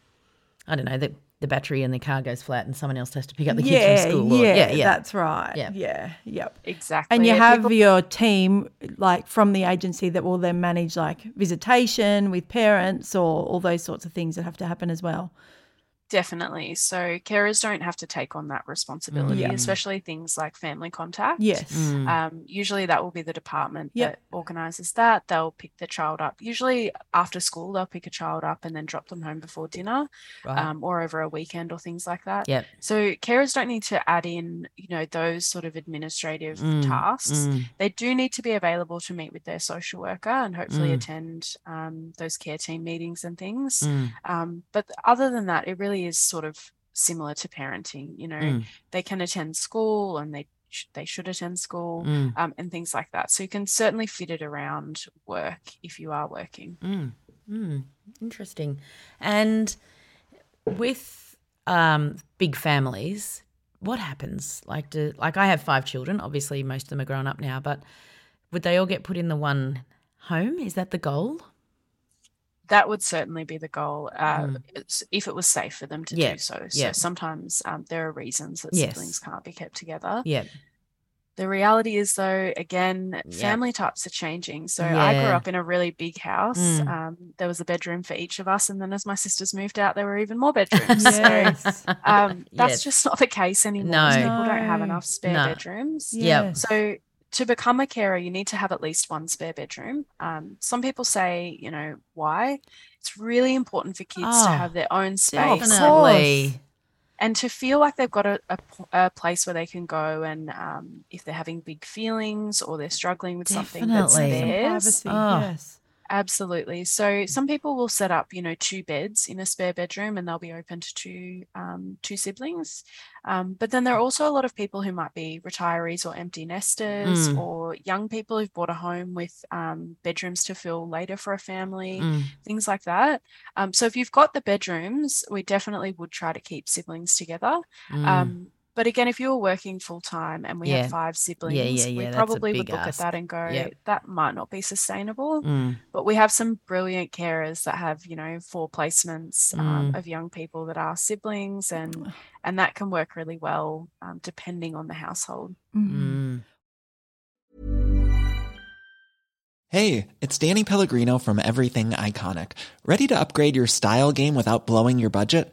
Speaker 8: I don't know the the battery in the car goes flat and someone else has to pick up the kids
Speaker 7: yeah,
Speaker 8: from school. or-
Speaker 7: yeah,
Speaker 8: yeah, yeah.
Speaker 7: that's right.
Speaker 8: Yeah.
Speaker 7: Yeah, yep.
Speaker 10: Exactly.
Speaker 7: And you
Speaker 10: And
Speaker 7: have
Speaker 10: people-
Speaker 7: your team, like from the agency, that will then manage like visitation with parents or all those sorts of things that have to happen as well.
Speaker 10: Definitely. So carers don't have to take on that responsibility,
Speaker 7: Yeah.
Speaker 10: especially things like family contact.
Speaker 7: Yes.
Speaker 8: Mm.
Speaker 10: Um, usually that will be the department
Speaker 7: Yep.
Speaker 10: that organises that. They'll pick the child up. Usually after school, they'll pick a child up and then drop them home before dinner,
Speaker 8: Right.
Speaker 10: um, or over a weekend or things like that.
Speaker 8: Yep.
Speaker 10: So carers don't need to add in, you know, those sort of administrative
Speaker 8: Mm,
Speaker 10: tasks.
Speaker 8: mm.
Speaker 10: They do need to be available to meet with their social worker and hopefully
Speaker 8: Mm.
Speaker 10: attend um, those care team meetings and things.
Speaker 8: Mm.
Speaker 10: Um, but other than that, it really is sort of similar to parenting. You know,
Speaker 8: Mm.
Speaker 10: they can attend school and they sh- they should attend school
Speaker 8: Mm.
Speaker 10: um, and things like that. So you can certainly fit it around work if you are working.
Speaker 8: Mm. Mm. Interesting. And with um, big families, what happens? Like, do like I have five children. Obviously, most of them are grown up now, but would they all get put in the one home? Is that the goal?
Speaker 10: That would certainly be the goal uh,
Speaker 8: Mm.
Speaker 10: if it was safe for them to
Speaker 8: Yeah,
Speaker 10: do so. So
Speaker 8: yeah.
Speaker 10: sometimes um, there are reasons that
Speaker 8: Yes.
Speaker 10: siblings can't be kept together.
Speaker 8: Yeah.
Speaker 10: The reality is, though, again,
Speaker 8: Yeah.
Speaker 10: family types are changing. So I grew up in a really big house.
Speaker 8: Mm.
Speaker 10: Um, there was a bedroom for each of us, and then as my sisters moved out, there were even more bedrooms. *laughs*
Speaker 7: Yes.
Speaker 10: So um, that's
Speaker 8: Yes.
Speaker 10: just not the case anymore.
Speaker 8: No.
Speaker 10: People don't have enough spare
Speaker 8: No.
Speaker 10: bedrooms.
Speaker 7: Yes.
Speaker 10: So to become a carer, you need to have at least one spare bedroom. Um, some people say, you know, why? It's really important for kids
Speaker 8: Oh,
Speaker 10: to have their own space
Speaker 8: Definitely.
Speaker 10: and to feel like they've got a place where they can go and um, if they're having big feelings or they're struggling with something that's
Speaker 8: Definitely.
Speaker 10: Theirs.
Speaker 7: Privacy,
Speaker 8: Oh.
Speaker 7: yes.
Speaker 10: Absolutely. So some people will set up, you know, two beds in a spare bedroom and they'll be open to two um, two siblings. Um, but then there are also a lot of people who might be retirees or empty nesters
Speaker 8: Mm.
Speaker 10: or young people who've bought a home with um, bedrooms to fill later for a family
Speaker 8: Mm.
Speaker 10: things like that. Um, so if you've got the bedrooms, we definitely would try to keep siblings together.
Speaker 8: Mm.
Speaker 10: But again, if you were working full time and we
Speaker 8: Yeah.
Speaker 10: have five siblings,
Speaker 8: yeah,
Speaker 10: we
Speaker 8: yeah, that's a
Speaker 10: probably would
Speaker 8: big
Speaker 10: look at that and go,
Speaker 8: Yep.
Speaker 10: that might not be sustainable.
Speaker 8: Mm.
Speaker 10: But we have some brilliant carers that have, you know, four placements um,
Speaker 8: Mm.
Speaker 10: of young people that are siblings, and and that can work really well um, depending on the household.
Speaker 7: Mm.
Speaker 8: Mm.
Speaker 11: Hey, it's Danny Pellegrino from Everything Iconic. Ready to upgrade your style game without blowing your budget?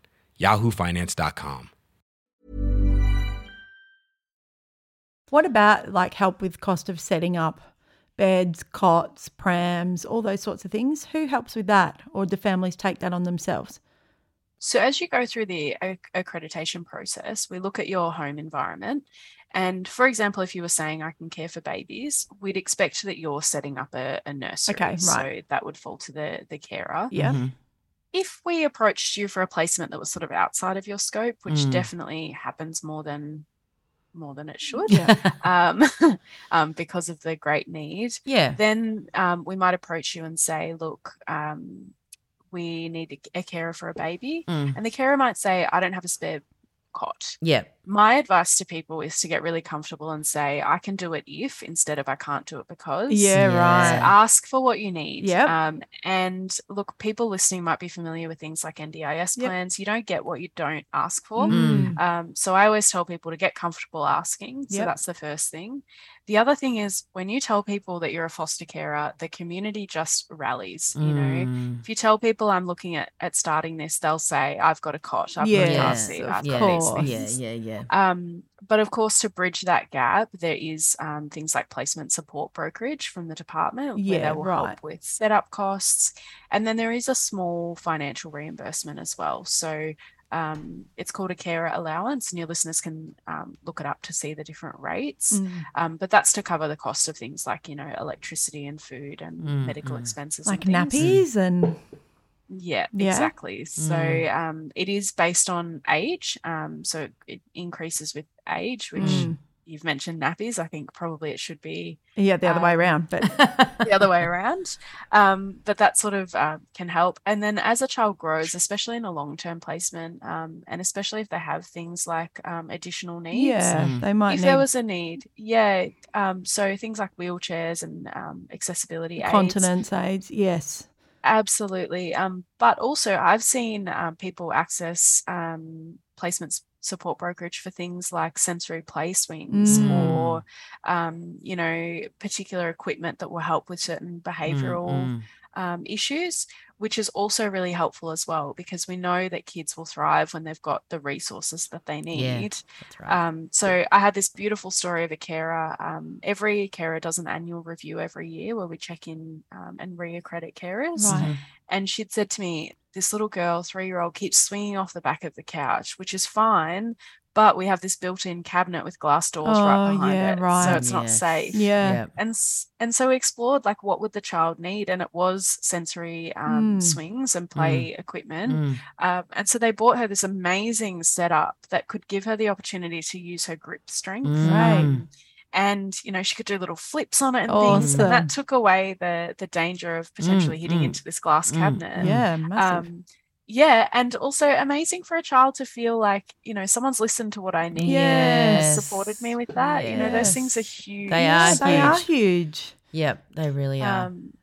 Speaker 4: yahoofinance.com.
Speaker 7: What about like help with cost of setting up beds, cots, prams, all those sorts of things? Who helps with that? Or do families take that on themselves?
Speaker 10: So, as you go through the accreditation process, we look at your home environment. And for example, if you were saying I can care for babies, we'd expect that you're setting up a, a nursery.
Speaker 7: Okay, right.
Speaker 10: So that would fall to the, the carer.
Speaker 7: Yeah. Mm-hmm.
Speaker 10: If we approached you for a placement that was sort of outside of your scope, which
Speaker 8: Mm.
Speaker 10: definitely happens more than more than it should, *laughs* um, *laughs* um, because of the great need,
Speaker 8: Yeah.
Speaker 10: then um, we might approach you and say, look, um, we need a, a carer for a baby.
Speaker 8: Mm.
Speaker 10: And the carer might say, I don't have a spare cot.
Speaker 8: Yeah.
Speaker 10: My advice to people is to get really comfortable and say, I can do it if instead of I can't do it because.
Speaker 7: Yeah,
Speaker 10: So
Speaker 7: right.
Speaker 10: ask for what you need.
Speaker 7: Yep.
Speaker 10: Um, and look, people listening might be familiar with things like NDIS
Speaker 7: Yep.
Speaker 10: plans. You don't get what you don't ask for.
Speaker 7: Mm.
Speaker 10: Um, so I always tell people to get comfortable asking. So
Speaker 7: Yep.
Speaker 10: that's the first thing. The other thing is when you tell people that you're a foster carer, the community just rallies. You know,
Speaker 8: Mm.
Speaker 10: if you tell people I'm looking at at starting this, they'll say, I've got a cot, I've got a car seat,
Speaker 7: of
Speaker 10: I've
Speaker 8: yeah.
Speaker 10: got these
Speaker 7: course.
Speaker 8: Yeah, yeah, yeah.
Speaker 10: Um, but of course, to bridge that gap, there is um, things like placement support brokerage from the department where
Speaker 7: Yeah,
Speaker 10: they will
Speaker 7: right.
Speaker 10: help with setup costs. And then there is a small financial reimbursement as well. So um, it's called a carer allowance, and your listeners can um, look it up to see the different rates.
Speaker 7: Mm.
Speaker 10: Um, but that's to cover the cost of things like, you know, electricity and food and
Speaker 8: Mm,
Speaker 10: medical
Speaker 8: mm.
Speaker 10: expenses.
Speaker 7: Like
Speaker 10: and
Speaker 7: nappies and
Speaker 10: Yeah,
Speaker 7: Yeah.
Speaker 10: exactly. So
Speaker 8: Mm.
Speaker 10: um, it is based on age. Um, so it increases with age, which
Speaker 7: Mm.
Speaker 10: You've mentioned nappies. I think probably it should be
Speaker 7: yeah, the other way
Speaker 10: Um,
Speaker 7: around. But *laughs*
Speaker 10: the other way around. Um, but that sort of uh, can help. And then as a child grows, especially in a long term placement, um, and especially if they have things like um, additional needs.
Speaker 7: yeah,
Speaker 8: Mm.
Speaker 7: they might
Speaker 10: If
Speaker 7: need
Speaker 10: there was a need, yeah. Um, so things like wheelchairs and um, accessibility aids,
Speaker 7: continence aids. Yes.
Speaker 10: Absolutely. Um, but also, I've seen um, people access um, placements support brokerage for things like sensory play swings
Speaker 7: Mm.
Speaker 10: or, um, you know, particular equipment that will help with certain behavioral
Speaker 8: Mm,
Speaker 10: um, issues, which is also really helpful as well because we know that kids will thrive when they've got the resources that they need.
Speaker 8: Yeah, right.
Speaker 10: Um, so I had this beautiful story of a carer. Um, every carer does an annual review every year where we check in um, and reaccredit carers.
Speaker 7: Right.
Speaker 10: And she'd said to me, "This little girl, three-year-old, keeps swinging off the back of the couch, which is fine, but we have this built-in cabinet with glass doors right
Speaker 7: Oh,
Speaker 10: behind
Speaker 7: yeah,
Speaker 10: it, so it's not
Speaker 8: Yes.
Speaker 10: safe."
Speaker 7: Yeah.
Speaker 8: Yeah.
Speaker 10: And and so we explored like what would the child need, and it was sensory um,
Speaker 7: Mm.
Speaker 10: swings and play equipment.
Speaker 8: Mm.
Speaker 10: Um, and so they bought her this amazing setup that could give her the opportunity to use her grip strength.
Speaker 8: Right.
Speaker 10: And you know she could do little flips on it and things, and that took away the the danger of potentially hitting
Speaker 8: mm,
Speaker 10: into this glass
Speaker 8: mm,
Speaker 10: cabinet.
Speaker 7: Yeah, massive.
Speaker 10: Um, yeah, and also amazing for a child to feel like you know someone's listened to what I need,
Speaker 7: Yes.
Speaker 10: and supported me with that. You know, those things are huge.
Speaker 8: They are
Speaker 7: Yeah, they are
Speaker 8: huge.
Speaker 7: huge.
Speaker 8: Yep, they really are.
Speaker 10: Um,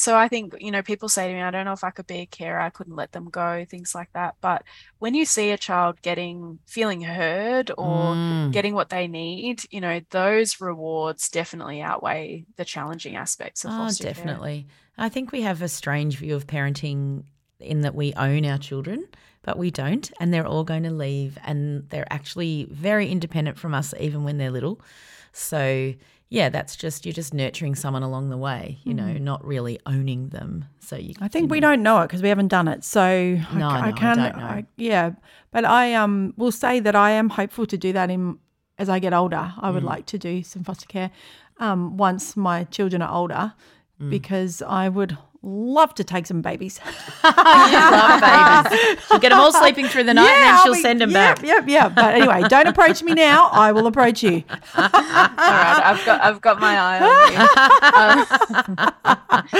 Speaker 10: so I think you know people say to me, I don't know if I could be a carer, I couldn't let them go, things like that. But when you see a child getting feeling heard or
Speaker 8: Mm.
Speaker 10: getting what they need, you know those rewards definitely outweigh the challenging aspects of
Speaker 8: Oh,
Speaker 10: foster care.
Speaker 8: definitely. I think we have a strange view of parenting in that we own our children. but we don't. And they're all going to leave. And they're actually very independent from us, even when they're little. So, yeah, that's just, you're just nurturing someone along the way, you know,
Speaker 7: Mm.
Speaker 8: not really owning them. So you,
Speaker 7: I think we don't know it because we haven't done it. So
Speaker 8: No,
Speaker 7: ca-
Speaker 8: no, I
Speaker 7: can't.
Speaker 8: don't know.
Speaker 7: I- yeah, but I um will say that I am hopeful to do that in as I get older. I would
Speaker 8: Mm.
Speaker 7: like to do some foster care um, once my children are older
Speaker 8: Mm.
Speaker 7: because I would love to take some babies.
Speaker 8: you *laughs* love babies. She'll get them all sleeping through the night and then she'll
Speaker 7: be-
Speaker 8: send them
Speaker 7: yep,
Speaker 8: back.
Speaker 7: Yep, yep. But anyway, don't approach me now. I will approach you. *laughs*
Speaker 10: All right, I've got I've got my eye on you. *laughs* Um,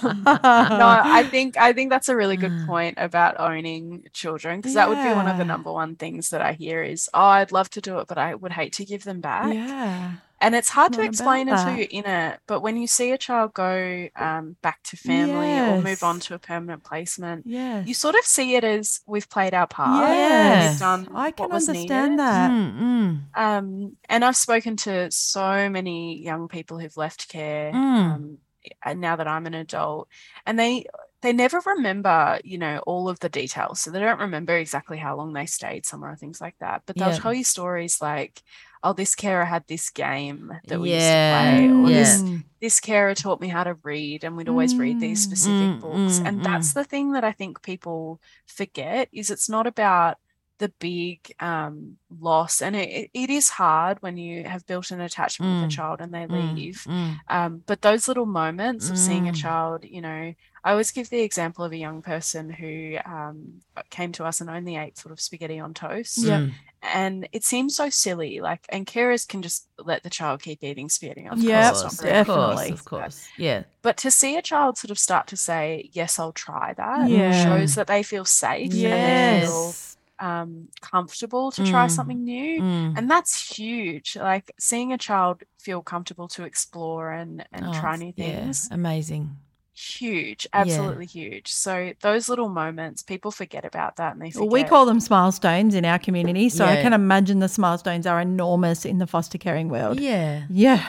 Speaker 10: um, no, I think I think that's a really good point about owning children because that would be one of the number one things that I hear is, oh, I'd love to do it, but I would hate to give them back.
Speaker 7: Yeah.
Speaker 10: And it's hard
Speaker 7: It's
Speaker 10: to explain
Speaker 7: about
Speaker 10: until you're in it. But when you see a child go um, back to family or move on to a permanent placement,
Speaker 7: Yes.
Speaker 10: you sort of see it as we've played our part.
Speaker 7: Yes.
Speaker 10: We've done
Speaker 7: I can
Speaker 10: what was
Speaker 7: understand
Speaker 10: needed.
Speaker 7: that.
Speaker 8: Mm, mm.
Speaker 10: Um, and I've spoken to so many young people who've left care
Speaker 8: Mm.
Speaker 10: um, and now that I'm an adult, and they they never remember, you know, all of the details. So they don't remember exactly how long they stayed somewhere or things like that. But they'll
Speaker 8: Yeah.
Speaker 10: tell you stories like, "Oh, this carer had this game that we
Speaker 8: Yeah,
Speaker 10: used to play," or this
Speaker 7: Mm.
Speaker 10: this carer taught me how to read, and we'd always read these specific
Speaker 8: Mm,
Speaker 10: books.
Speaker 8: mm,
Speaker 10: and that's the thing that I think people forget is it's not about the big um, loss, and it, it is hard when you have built an attachment with
Speaker 8: Mm,
Speaker 10: a child and they
Speaker 8: mm,
Speaker 10: leave.
Speaker 8: mm.
Speaker 10: Um, but those little moments of seeing a
Speaker 8: Mm.
Speaker 10: child, you know, I always give the example of a young person who um, came to us and only ate sort of spaghetti on toast.
Speaker 7: Yep.
Speaker 8: Mm.
Speaker 10: And it seems so silly. Like, and carers can just let the child keep eating spaghetti on
Speaker 8: Of
Speaker 10: toast.
Speaker 7: Yep,
Speaker 8: course,
Speaker 10: very
Speaker 8: of course,
Speaker 7: definitely.
Speaker 8: of course. Yeah.
Speaker 10: but to see a child sort of start to say, Yes, I'll try that,
Speaker 7: Yeah.
Speaker 10: shows that they feel safe and they feel
Speaker 8: Yes.
Speaker 10: Um, comfortable to try
Speaker 8: Mm.
Speaker 10: something new.
Speaker 8: Mm.
Speaker 10: And that's huge. Like seeing a child feel comfortable to explore and, and
Speaker 8: Oh,
Speaker 10: try
Speaker 8: it's-
Speaker 10: new
Speaker 8: yeah,
Speaker 10: things,
Speaker 8: amazing.
Speaker 10: huge, absolutely huge. So those little moments, people forget about that and they Forget.
Speaker 7: Well, we call them milestones in our community. So I can imagine the milestones are enormous in the foster caring world.
Speaker 8: Yeah.
Speaker 7: Yeah.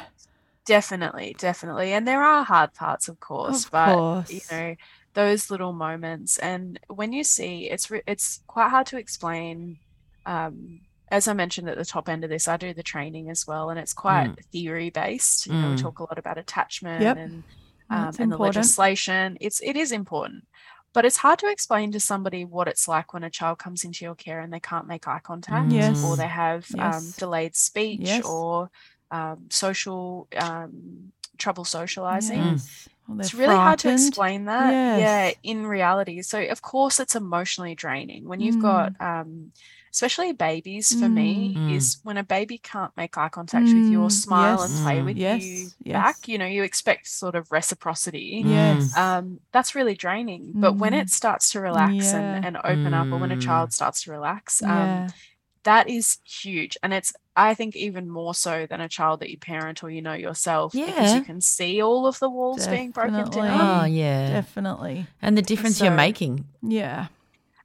Speaker 10: Definitely, definitely. And there are hard parts, of course,
Speaker 7: Of
Speaker 10: but you know, those little moments and when you see it's re- it's quite hard to explain um as I mentioned at the top end of this, I do the training as well, and it's quite theory based. You know, we
Speaker 8: Mm.
Speaker 10: talk a lot about attachment
Speaker 7: Yep.
Speaker 10: and um, and the legislation. It's it is important, but it's hard to explain to somebody what it's like when a child comes into your care and they can't make eye contact,
Speaker 7: Yes.
Speaker 10: or they have um, delayed speech,
Speaker 7: Yes.
Speaker 10: or um, social um, trouble socializing.
Speaker 7: Yes.
Speaker 10: It's really hard to explain that. Yeah, in reality. So of course it's emotionally draining when you've got um especially babies for me
Speaker 8: Mm.
Speaker 10: is when a baby can't make eye contact with you or
Speaker 7: Mm,
Speaker 10: smile and play
Speaker 8: Mm.
Speaker 10: with
Speaker 7: Yes,
Speaker 10: you
Speaker 7: yes.
Speaker 10: back, you know, you expect sort of reciprocity.
Speaker 7: Yes.
Speaker 10: Um, that's really draining. But when
Speaker 7: Mm.
Speaker 10: it starts to relax
Speaker 7: Yeah.
Speaker 10: and, and open up, or when a
Speaker 8: Mm.
Speaker 10: child starts to relax, um, that is huge. And it's, I think, even more so than a child that you parent or you know yourself because you can see all of the walls being broken down.
Speaker 8: Oh, yeah.
Speaker 7: Definitely.
Speaker 8: And the difference you're making.
Speaker 7: Yeah.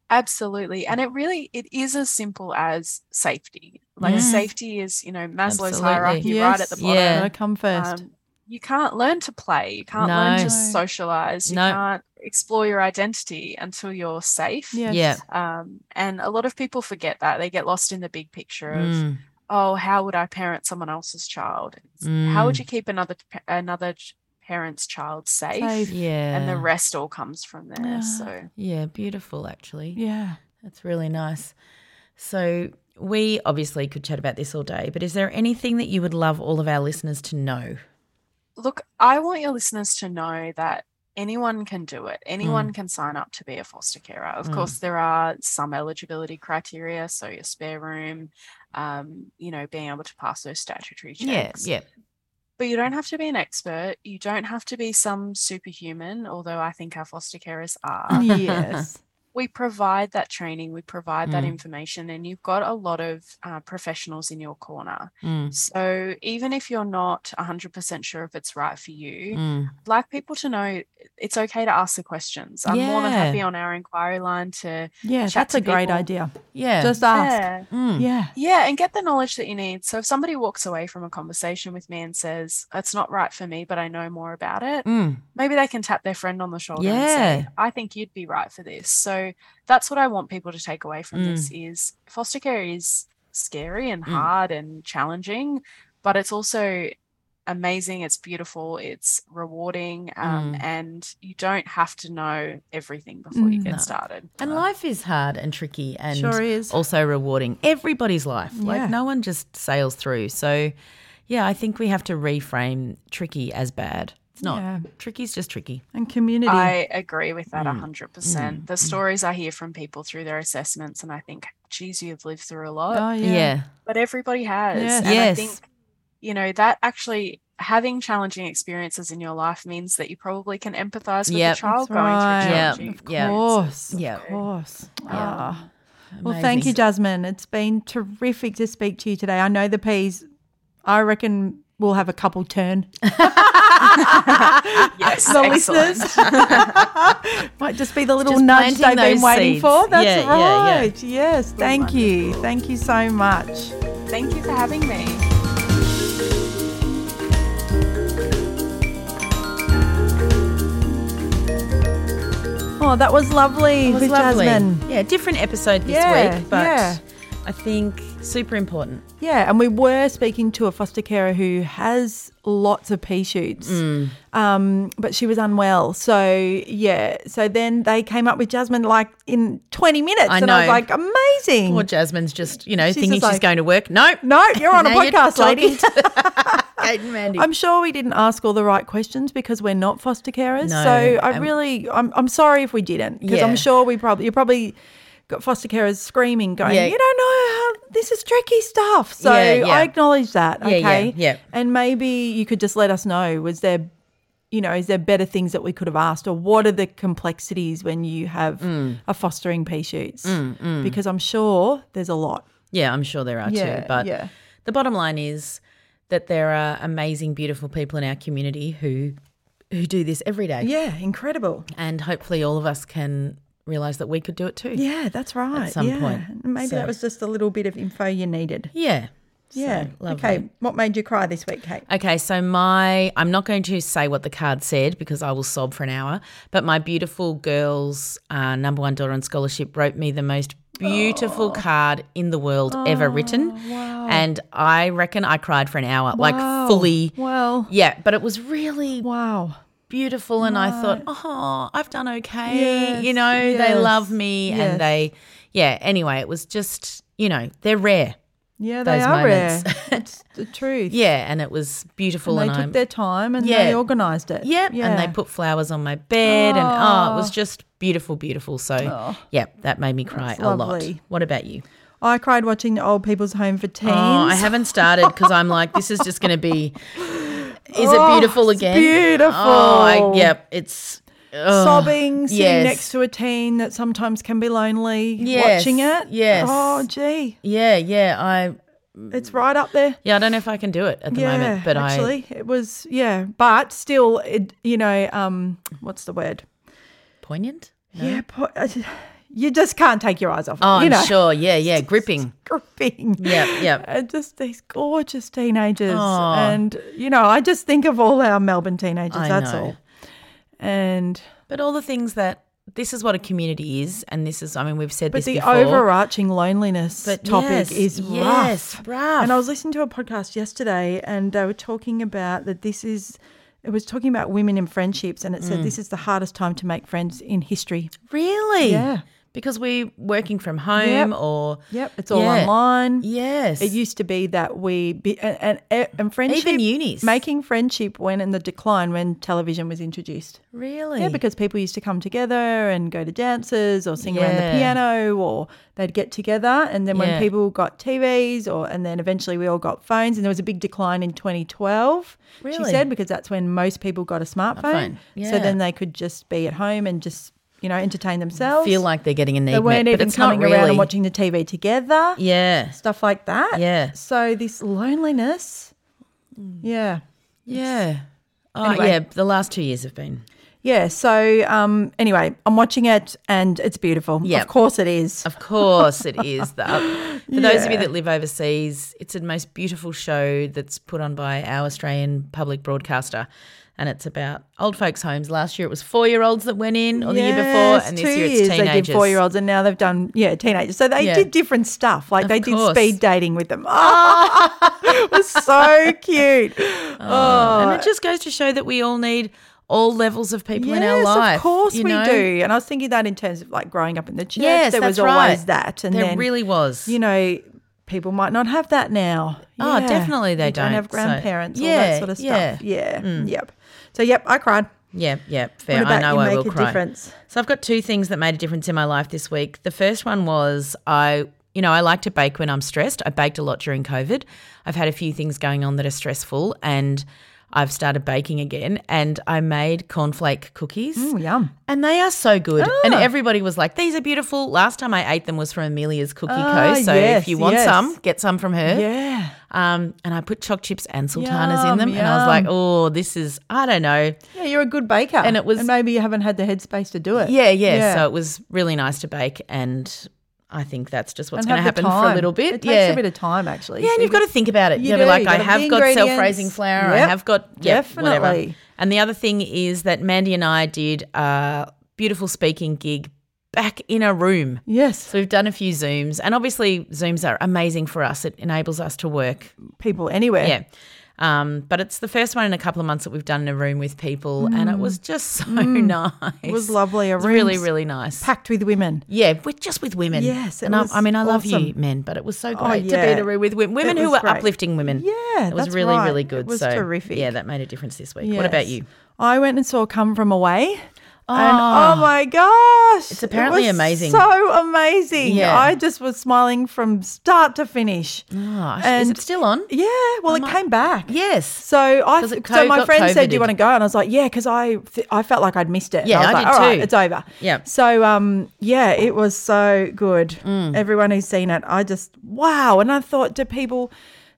Speaker 10: Absolutely. And it really it is as simple as safety. Like
Speaker 8: Yeah.
Speaker 10: safety is, you know, Maslow's
Speaker 8: Absolutely.
Speaker 10: hierarchy right at the bottom.
Speaker 8: Yeah.
Speaker 7: Gotta come first.
Speaker 10: Um, you can't learn to play. You can't learn to socialize. You
Speaker 8: No.
Speaker 10: can't explore your identity until you're safe.
Speaker 7: yes.
Speaker 8: Yeah.
Speaker 10: Um, and a lot of people forget that. They get lost in the big picture of,
Speaker 8: Mm.
Speaker 10: Oh, how would I parent someone else's child? It's, How would
Speaker 8: Mm.
Speaker 10: you keep another another parent's child safe?
Speaker 7: Safe.
Speaker 8: Yeah.
Speaker 10: And the rest all comes from there.
Speaker 7: Yeah.
Speaker 10: So
Speaker 8: Yeah, beautiful actually.
Speaker 7: Yeah.
Speaker 8: That's really nice. So, we obviously could chat about this all day, but is there anything that you would love all of our listeners to know?
Speaker 10: Look, I want your listeners to know that anyone can do it.
Speaker 8: Mm.
Speaker 10: Anyone can sign up to be a foster carer. Of course, there are some eligibility criteria, so your spare room, um, you know, being able to pass those statutory checks.
Speaker 8: Yeah, yeah.
Speaker 10: But you don't have to be an expert. You don't have to be some superhuman, although I think our foster carers are. *laughs*
Speaker 7: Yes.
Speaker 10: We provide that training, we provide that
Speaker 8: Mm.
Speaker 10: information, and you've got a lot of uh, professionals in your corner.
Speaker 8: Mm.
Speaker 10: So even if you're not 100% sure if it's right for you,
Speaker 8: Mm.
Speaker 10: I'd like people to know it's okay to ask the questions. I'm more than happy on our inquiry line to
Speaker 7: Yeah.
Speaker 10: chat
Speaker 7: That's
Speaker 10: to
Speaker 7: a great idea.
Speaker 8: Yeah.
Speaker 7: Just ask.
Speaker 10: Yeah.
Speaker 8: Mm.
Speaker 7: Yeah.
Speaker 10: Yeah, and get the knowledge that you need. So if somebody walks away from a conversation with me and says, it's not right for me, but I know more about it,
Speaker 8: Mm.
Speaker 10: maybe they can tap their friend on the shoulder and say, I think you'd be right for this. So So that's what I want people to take away from this
Speaker 8: Mm.
Speaker 10: is foster care is scary and
Speaker 8: Mm.
Speaker 10: hard and challenging, but it's also amazing, it's beautiful, it's rewarding, um,
Speaker 8: Mm.
Speaker 10: and you don't have to know everything before you
Speaker 7: Mm.
Speaker 10: get
Speaker 8: No.
Speaker 10: started.
Speaker 8: And life is hard and tricky and
Speaker 7: Sure is.
Speaker 8: also rewarding. Everybody's life.
Speaker 7: Yeah.
Speaker 8: Like no one just sails through. So yeah, I think we have to reframe tricky as bad. It's not.
Speaker 7: Yeah.
Speaker 8: Tricky's just tricky.
Speaker 7: And community.
Speaker 10: I agree with that a
Speaker 8: Mm.
Speaker 10: 100%. The stories I hear from people through their assessments, and I think, geez, you've lived through a lot.
Speaker 7: oh,
Speaker 8: Yeah.
Speaker 7: yeah.
Speaker 10: but everybody has.
Speaker 7: Yes.
Speaker 10: And I think, you know, that actually having challenging experiences in your life means that you probably can empathize with
Speaker 8: Yep.
Speaker 10: the child
Speaker 7: That's
Speaker 10: going
Speaker 7: right.
Speaker 10: through
Speaker 8: Yep.
Speaker 10: challenging
Speaker 7: Of
Speaker 8: Yeah.
Speaker 7: course.
Speaker 8: Yeah.
Speaker 7: Of course.
Speaker 10: Yeah.
Speaker 7: Ah. Well, thank you, Jasmine. It's been terrific to speak to you today. I know the peas, I reckon we'll have a couple turn. *laughs*
Speaker 10: Yes,
Speaker 7: the listeners. *laughs* Might just be the little
Speaker 8: Just
Speaker 7: nudge they've been waiting
Speaker 8: seeds.
Speaker 7: for. That's
Speaker 8: Yeah, yeah, yeah.
Speaker 7: right. Yes. Thank you. Thank you so much.
Speaker 10: Thank you for having me.
Speaker 7: Oh, that was lovely
Speaker 8: It was
Speaker 7: with
Speaker 8: lovely.
Speaker 7: Jasmine.
Speaker 8: Yeah, different episode this
Speaker 7: Yeah,
Speaker 8: week, but
Speaker 7: yeah.
Speaker 8: I think super important.
Speaker 7: Yeah, and we were speaking to a foster carer who has lots of pea shoots,
Speaker 8: Mm.
Speaker 7: um, but she was unwell. So yeah, so then they came up with Jasmine like in twenty minutes,
Speaker 8: I
Speaker 7: and I was
Speaker 8: know.
Speaker 7: like, amazing.
Speaker 8: Poor Jasmine's just, you know,
Speaker 7: She's
Speaker 8: thinking she's
Speaker 7: like-
Speaker 8: going to work. No,
Speaker 7: no, you're on a *laughs* podcast, lady.
Speaker 8: talking to *laughs* Kate and Mandy.
Speaker 7: I'm sure we didn't ask all the right questions because we're not foster carers.
Speaker 8: No,
Speaker 7: so I really, I'm, I'm sorry if we didn't because
Speaker 8: Yeah.
Speaker 7: I'm sure we probably, you probably got foster carers screaming, going,
Speaker 8: Yeah.
Speaker 7: you don't know how this is tricky stuff. So
Speaker 8: Yeah, yeah.
Speaker 7: I acknowledge that. Okay.
Speaker 8: yeah.
Speaker 7: And maybe you could just let us know, was there, you know, is there better things that we could have asked or what are the complexities when you have
Speaker 8: Mm.
Speaker 7: a fostering pea shoots? Because I'm sure there's a lot.
Speaker 8: Yeah, I'm sure there are too. But
Speaker 7: yeah.
Speaker 8: the bottom line is that there are amazing, beautiful people in our community who who do this every day.
Speaker 7: Yeah, incredible.
Speaker 8: And hopefully all of us can realise that we could do it too.
Speaker 7: Yeah, that's right.
Speaker 8: At some
Speaker 7: yeah.
Speaker 8: point.
Speaker 7: Maybe
Speaker 8: So-
Speaker 7: that was just a little bit of info you needed.
Speaker 8: Yeah.
Speaker 7: Yeah.
Speaker 8: So,
Speaker 7: okay. What made you cry this week, Kate?
Speaker 8: Okay, so my I'm not going to say what the card said because I will sob for an hour. But my beautiful girls, uh, number one daughter on scholarship, wrote me the most beautiful card in the world ever written, Wow. and I reckon I cried for an hour,
Speaker 7: Wow.
Speaker 8: like fully.
Speaker 7: Wow.
Speaker 8: Yeah, but it was really
Speaker 7: Wow.
Speaker 8: Beautiful, and I thought, oh, I've done okay.
Speaker 7: Yes,
Speaker 8: you know, they love me,
Speaker 7: yes.
Speaker 8: and they, yeah. Anyway, it was just, you know, they're rare.
Speaker 7: Yeah, they are
Speaker 8: moments.
Speaker 7: rare. It's *laughs* the truth.
Speaker 8: Yeah, and it was beautiful,
Speaker 7: And
Speaker 8: and,
Speaker 7: they took
Speaker 8: I'm
Speaker 7: their time and
Speaker 8: Yeah.
Speaker 7: they organised it.
Speaker 8: Yep.
Speaker 7: Yeah.
Speaker 8: And they put flowers on my bed and oh, it was
Speaker 7: Oh.
Speaker 8: just beautiful, beautiful. So yeah, that made me cry
Speaker 7: That's
Speaker 8: a lot. What about you?
Speaker 7: I cried watching the Old People's Home for Teens.
Speaker 8: Oh, I haven't started because I'm like, this is just going to be. *laughs* Is it
Speaker 7: Oh,
Speaker 8: beautiful again?
Speaker 7: beautiful.
Speaker 8: Oh, I, yep. It's ugh.
Speaker 7: Sobbing, sitting
Speaker 8: yes.
Speaker 7: next to a teen that sometimes can be lonely,
Speaker 8: Yes,
Speaker 7: watching it.
Speaker 8: yes.
Speaker 7: Oh, gee.
Speaker 8: Yeah, yeah. I
Speaker 7: It's right up there.
Speaker 8: yeah. I don't know if I can do it at the
Speaker 7: yeah,
Speaker 8: moment, but
Speaker 7: actually, it was yeah, but still, it, you know, um, what's the word?
Speaker 8: Poignant. No?
Speaker 7: Yeah, po- uh, you just can't take your eyes off. it,
Speaker 8: Oh,
Speaker 7: you
Speaker 8: I'm
Speaker 7: know,
Speaker 8: sure. Yeah, *laughs* yeah. Gripping.
Speaker 7: gripping.
Speaker 8: Yeah, yeah. *laughs*
Speaker 7: And just these gorgeous teenagers,
Speaker 8: Oh.
Speaker 7: and you know, I just think of all our Melbourne teenagers.
Speaker 8: I
Speaker 7: that's
Speaker 8: know.
Speaker 7: all. And
Speaker 8: But all the things that this is what a community is, and this is. I mean, we've said
Speaker 7: but
Speaker 8: this
Speaker 7: the
Speaker 8: before.
Speaker 7: overarching loneliness
Speaker 8: But
Speaker 7: topic
Speaker 8: yes,
Speaker 7: is
Speaker 8: yes,
Speaker 7: rough.
Speaker 8: rough.
Speaker 7: And I was listening to a podcast yesterday, and they were talking about that. This is. It was talking about women in friendships, and it
Speaker 8: Mm.
Speaker 7: said this is the hardest time to make friends in history.
Speaker 8: Really?
Speaker 7: Yeah.
Speaker 8: Because we're working from home
Speaker 7: Yep.
Speaker 8: or
Speaker 7: Yep, it's all
Speaker 8: Yeah.
Speaker 7: online.
Speaker 8: Yes.
Speaker 7: It used to be that we be, and, and and friendship
Speaker 8: Even unis.
Speaker 7: making friendship went in the decline when television was introduced.
Speaker 8: really?
Speaker 7: Yeah, because people used to come together and go to dances or sing around the piano or they'd get together and then when
Speaker 8: Yeah.
Speaker 7: people got TVs or and then eventually we all got phones and there was a big decline in 2012.
Speaker 8: really?
Speaker 7: She said because that's when most people got a smartphone.
Speaker 8: phone,
Speaker 7: So then they could just be at home and just, you know, entertain themselves.
Speaker 8: feel like they're getting a need
Speaker 7: they weren't
Speaker 8: met, but
Speaker 7: even
Speaker 8: it's
Speaker 7: coming
Speaker 8: really.
Speaker 7: around and watching the TV together
Speaker 8: Yeah.
Speaker 7: stuff like that.
Speaker 8: Yeah.
Speaker 7: So this loneliness. Yeah.
Speaker 8: Yeah. Oh,
Speaker 7: Anyway.
Speaker 8: yeah. The last two years have been.
Speaker 7: Yeah. So um anyway, I'm watching it and it's beautiful.
Speaker 8: Yeah.
Speaker 7: Of course it is.
Speaker 8: Of course, it is. *laughs* The, For those of you that live overseas, it's the most beautiful show that's put on by our Australian public broadcaster. And it's about old folks' homes. Last year it was four year olds that went in, or the year before, and this
Speaker 7: two
Speaker 8: year it's
Speaker 7: they
Speaker 8: teenagers.
Speaker 7: did four year olds, and now they've done yeah teenagers. So they
Speaker 8: Yeah.
Speaker 7: did different stuff. Like
Speaker 8: Of
Speaker 7: they did speed dating with them. *laughs* *laughs* it was so cute. Oh,
Speaker 8: And it just goes to show that we all need all levels of people in our lives.
Speaker 7: Yes,
Speaker 8: life.
Speaker 7: Of course we
Speaker 8: know?
Speaker 7: do. And I was thinking that in terms of like growing up in the church,
Speaker 8: Yes,
Speaker 7: there was
Speaker 8: that's
Speaker 7: always
Speaker 8: right.
Speaker 7: that. And
Speaker 8: There
Speaker 7: then
Speaker 8: really was.
Speaker 7: You know, people might not have that now.
Speaker 8: Oh,
Speaker 7: Yeah.
Speaker 8: definitely they
Speaker 7: You don't.
Speaker 8: don't.
Speaker 7: have
Speaker 8: So-
Speaker 7: grandparents, all
Speaker 8: Yeah,
Speaker 7: that sort of
Speaker 8: yeah.
Speaker 7: stuff. Yeah.
Speaker 8: Mm.
Speaker 7: Yep. So yep, I cried.
Speaker 8: Yeah, yeah, fair. I know I will
Speaker 7: a
Speaker 8: cry.
Speaker 7: difference?
Speaker 8: So I've got two things that made a difference in my life this week. The first one was I, you know, I like to bake when I'm stressed. I baked a lot during COVID. I've had a few things going on that are stressful and I've started baking again and I made cornflake cookies.
Speaker 7: Mm, yum.
Speaker 8: And they are so good. And
Speaker 7: Ah.
Speaker 8: everybody was like, these are beautiful. Last time I ate them was from Amelia's Cookie
Speaker 7: Ah,
Speaker 8: Co. So
Speaker 7: yes,
Speaker 8: if you want
Speaker 7: yes.
Speaker 8: some, get some from her.
Speaker 7: Yeah.
Speaker 8: Um, and I put choc chips and sultanas in
Speaker 7: Yum,
Speaker 8: them. And I was like, oh, this is, I don't know.
Speaker 7: Yeah, you're a good baker.
Speaker 8: And it was-
Speaker 7: and maybe you haven't had the headspace to do it.
Speaker 8: Yeah, yeah, So it was really nice to bake, and I think that's just what's going to happen for a little bit.
Speaker 7: It takes
Speaker 8: yeah.
Speaker 7: a bit of time actually.
Speaker 8: yeah, and you've got to think about it.
Speaker 7: You
Speaker 8: You
Speaker 7: do,
Speaker 8: know, like I have got self-raising flour. I have got yep, whatever.
Speaker 7: definitely.
Speaker 8: And the other thing is that Mandy and I did a beautiful speaking gig back in a room.
Speaker 7: Yes.
Speaker 8: So we've done a few Zooms, and obviously Zooms are amazing for us. It enables us to work
Speaker 7: people anywhere.
Speaker 8: yeah. Um, but it's the first one in a couple of months that we've done in a room with people, and it was just so nice.
Speaker 7: Mm. It was lovely. A
Speaker 8: It was really, really nice.
Speaker 7: Packed with women.
Speaker 8: Yeah, with just with women.
Speaker 7: Yes, it
Speaker 8: and I, I mean, I love you, men, but it was so
Speaker 7: Oh,
Speaker 8: great to be in a room with women, women who were
Speaker 7: great.
Speaker 8: uplifting women.
Speaker 7: Yeah,
Speaker 8: it was really,
Speaker 7: right.
Speaker 8: really
Speaker 7: It
Speaker 8: good.
Speaker 7: was
Speaker 8: so
Speaker 7: terrific.
Speaker 8: Yeah, that made a difference this week. What about you?
Speaker 7: I went and saw Come From Away. And
Speaker 8: Oh.
Speaker 7: oh my gosh.
Speaker 8: It's apparently
Speaker 7: it was
Speaker 8: amazing.
Speaker 7: So amazing.
Speaker 8: Yeah.
Speaker 7: I just was smiling from start to finish.
Speaker 8: Oh, is
Speaker 7: And-
Speaker 8: it still on?
Speaker 7: Yeah, well, it came back.
Speaker 8: Yes.
Speaker 7: So I,
Speaker 8: it
Speaker 7: so
Speaker 8: co-
Speaker 7: my friend said, "Do you want to go?" And I was like, "Yeah," because I, th- I felt like I'd missed it. And
Speaker 8: Yeah,
Speaker 7: I was
Speaker 8: I
Speaker 7: like,
Speaker 8: did
Speaker 7: "All right,
Speaker 8: too.
Speaker 7: it's over."
Speaker 8: Yeah.
Speaker 7: So um, yeah, it was so good.
Speaker 8: Mm.
Speaker 7: Everyone who's seen it, I just wow. And I thought, do people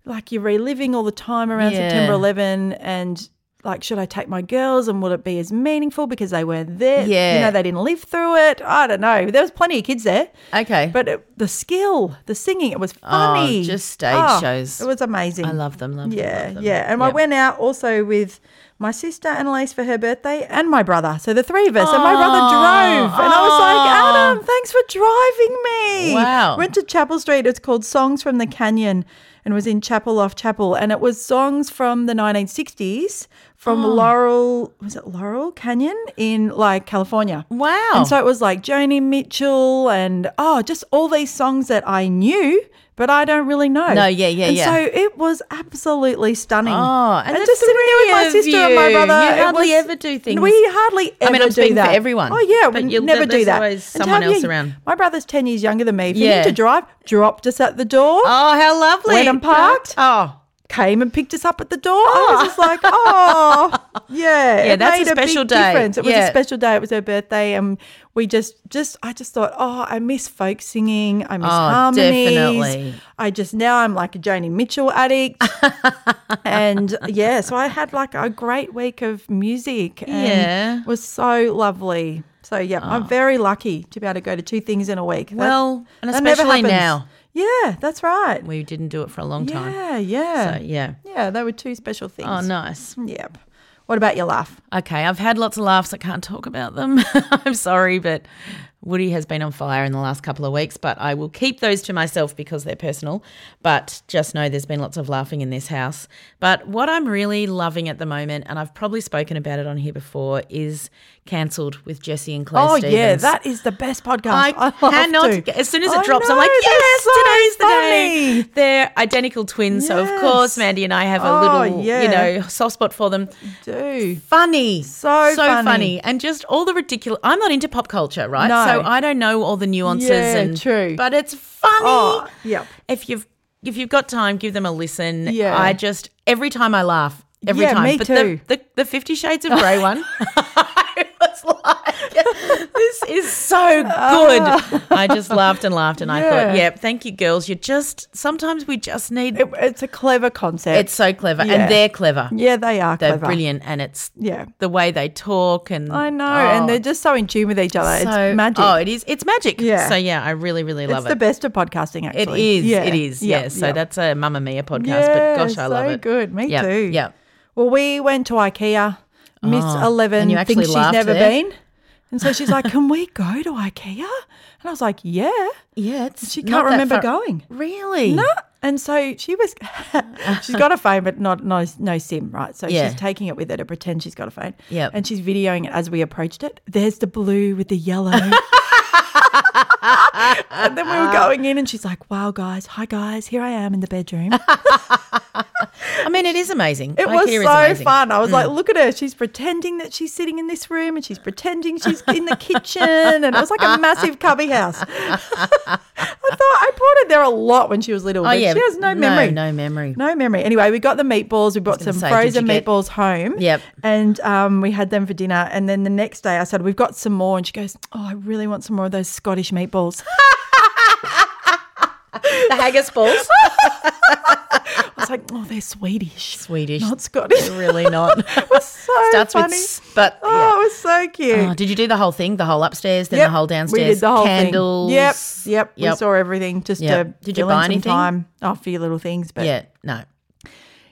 Speaker 7: like you're reliving all the time around
Speaker 8: Yeah.
Speaker 7: September 11 and. Like, should I take my girls and will it be as meaningful because they weren't there?
Speaker 8: Yeah, you
Speaker 7: know, they didn't live through it. I don't know. There was plenty of kids there.
Speaker 8: Okay.
Speaker 7: But it, the skill, the singing, it was funny.
Speaker 8: Oh, just stage
Speaker 7: Oh,
Speaker 8: shows.
Speaker 7: It was amazing.
Speaker 8: I love them. Love
Speaker 7: Yeah,
Speaker 8: them. love them.
Speaker 7: yeah. And I went out also with my sister Annalise for her birthday and my brother. So the three of us. and my brother drove. And I was like, Adam, thanks for driving me.
Speaker 8: Wow.
Speaker 7: Went to Chapel Street. It's called Songs from the Canyon and was in Chapel off Chapel. And it was songs from the 1960s from
Speaker 8: Oh.
Speaker 7: Laurel, was it Laurel Canyon in like California.
Speaker 8: Wow.
Speaker 7: And so it was like Joni Mitchell and oh, just all these songs that I knew, but I don't really know.
Speaker 8: No, yeah, yeah,
Speaker 7: and
Speaker 8: yeah.
Speaker 7: So it was absolutely stunning.
Speaker 8: Oh, and the
Speaker 7: just sitting there with my sister and my brother.
Speaker 8: You hardly
Speaker 7: was-
Speaker 8: ever do things-
Speaker 7: We hardly ever
Speaker 8: I mean, I'm
Speaker 7: do
Speaker 8: speaking for
Speaker 7: that.
Speaker 8: everyone,
Speaker 7: Oh yeah,
Speaker 8: but
Speaker 7: we
Speaker 8: you'll-
Speaker 7: never do that.
Speaker 8: always
Speaker 7: And
Speaker 8: someone else
Speaker 7: your-
Speaker 8: around.
Speaker 7: My brother's ten years younger than me. For
Speaker 8: Yeah.
Speaker 7: him to drive, dropped us at the door.
Speaker 8: Oh, how lovely.
Speaker 7: When I'm parked.
Speaker 8: Oh.
Speaker 7: Came and picked us up at the door. I was just like, ah. oh, yeah. *laughs*
Speaker 8: Yeah,
Speaker 7: it
Speaker 8: that's a
Speaker 7: made
Speaker 8: special
Speaker 7: big
Speaker 8: day.
Speaker 7: Difference. It was a special day. It was her birthday, and we just, just, I just thought, oh, I miss folk singing. I miss
Speaker 8: Oh,
Speaker 7: harmonies.
Speaker 8: definitely.
Speaker 7: I just now I'm like a Joni Mitchell addict, *laughs* and yeah, so I had like a great week of music. And
Speaker 8: Yeah.
Speaker 7: it was so lovely. So yeah, I'm oh. very lucky to be able to go to two things in a week.
Speaker 8: Well, and
Speaker 7: that never
Speaker 8: especially now.
Speaker 7: Yeah, that's right.
Speaker 8: We didn't do it for a long time.
Speaker 7: Yeah, yeah.
Speaker 8: So, yeah.
Speaker 7: Yeah, they were two special things.
Speaker 8: Oh, nice.
Speaker 7: Yep. What about your laugh?
Speaker 8: Okay, I've had lots of laughs. I can't talk about them. *laughs* I'm sorry, but Woody has been on fire in the last couple of weeks, but I will keep those to myself because they're personal. But just know there's been lots of laughing in this house. But what I'm really loving at the moment, and I've probably spoken about it on here before, is Cancelled with Jessie and Clare
Speaker 7: oh
Speaker 8: Stephens.
Speaker 7: yeah, that is the best podcast.
Speaker 8: I,
Speaker 7: love
Speaker 8: cannot. get- As soon as it
Speaker 7: I
Speaker 8: drops,
Speaker 7: know,
Speaker 8: I'm like, yes,
Speaker 7: so
Speaker 8: today's the
Speaker 7: funny.
Speaker 8: day. They're identical twins, so of course, Mandy and I have a
Speaker 7: Oh,
Speaker 8: little,
Speaker 7: yeah.
Speaker 8: you know, soft spot for them.
Speaker 7: Do
Speaker 8: Funny,
Speaker 7: So
Speaker 8: so
Speaker 7: funny.
Speaker 8: funny. and just all the ridiculous. I'm not into pop culture, right?
Speaker 7: No.
Speaker 8: So I don't know all the nuances.
Speaker 7: Yeah,
Speaker 8: and
Speaker 7: true.
Speaker 8: but it's funny.
Speaker 7: Oh, yep.
Speaker 8: If you've if you've got time, give them a listen.
Speaker 7: Yeah.
Speaker 8: I just every time I laugh. Every
Speaker 7: Yeah,
Speaker 8: time.
Speaker 7: me
Speaker 8: but
Speaker 7: too.
Speaker 8: The, the the Fifty Shades of Grey one. *laughs* Was *laughs* like this is so good. Ah. I just laughed and laughed, and I thought, "Yep, thank you, girls. You just sometimes we just need."
Speaker 7: It- it's a clever concept.
Speaker 8: it's so clever,
Speaker 7: Yeah.
Speaker 8: and they're clever.
Speaker 7: yeah, they are
Speaker 8: They're
Speaker 7: clever.
Speaker 8: brilliant, and it's
Speaker 7: Yeah.
Speaker 8: the way they talk and
Speaker 7: I know,
Speaker 8: Oh,
Speaker 7: and they're oh. just so in tune with each other.
Speaker 8: so-
Speaker 7: it's magic.
Speaker 8: Oh, it is. It's magic.
Speaker 7: Yeah.
Speaker 8: So yeah, I really, really love it.
Speaker 7: it's the best of podcasting.
Speaker 8: It
Speaker 7: Actually,
Speaker 8: is.
Speaker 7: Yeah.
Speaker 8: It is.
Speaker 7: Yeah,
Speaker 8: Yeah. So
Speaker 7: yeah.
Speaker 8: that's a Mamamia podcast.
Speaker 7: Yeah,
Speaker 8: but gosh, I love
Speaker 7: so
Speaker 8: it.
Speaker 7: good. Me
Speaker 8: Yep,
Speaker 7: too.
Speaker 8: Yeah.
Speaker 7: Well, we went to IKEA. Miss
Speaker 8: Oh,
Speaker 7: Eleven thinks she's never
Speaker 8: there?
Speaker 7: been, and so she's like, *laughs* "Can we go to IKEA?" And I was like, "Yeah."
Speaker 8: Yeah.
Speaker 7: She can't remember
Speaker 8: far-
Speaker 7: going.
Speaker 8: Really?
Speaker 7: No. And so she was, *laughs* she's got a phone, but not no, no SIM, right? So
Speaker 8: Yeah.
Speaker 7: she's taking it with her to pretend she's got a phone.
Speaker 8: Yeah.
Speaker 7: And she's videoing it as we approached it. There's the blue with the yellow. *laughs* and then we were going in, and she's like, "Wow, guys, hi guys, here I am in the bedroom." *laughs*
Speaker 8: I mean, it is amazing.
Speaker 7: It
Speaker 8: IKEA
Speaker 7: was so fun. I was like, look at her. She's pretending that she's sitting in this room and she's pretending she's in the kitchen. And it was like a massive cubby house. *laughs* I thought I brought her there a lot when she was little.
Speaker 8: Oh yeah.
Speaker 7: She has no memory.
Speaker 8: No, memory.
Speaker 7: No memory. Anyway, we got the meatballs. We
Speaker 8: brought
Speaker 7: some
Speaker 8: say,
Speaker 7: frozen
Speaker 8: you get-
Speaker 7: meatballs home.
Speaker 8: Yep.
Speaker 7: And um, we had them for dinner. And then the next day I said, We've got some more. And she goes, Oh, I really want some more of those Scottish meatballs. *laughs*
Speaker 8: The haggis balls. *laughs*
Speaker 7: I was like, Oh, they're Swedish.
Speaker 8: Swedish.
Speaker 7: Not Scottish.
Speaker 8: They're really not. *laughs*
Speaker 7: it was so
Speaker 8: Starts
Speaker 7: funny.
Speaker 8: with but
Speaker 7: Oh, it was so cute.
Speaker 8: Oh, did you do the whole thing? The whole upstairs, then
Speaker 7: Yep,
Speaker 8: the whole downstairs.
Speaker 7: We did the whole
Speaker 8: candles.
Speaker 7: thing. Yep, yep. We saw everything just
Speaker 8: Yep.
Speaker 7: to
Speaker 8: Did you buy anything?
Speaker 7: time. Oh, a few little things, but
Speaker 8: Yeah. No.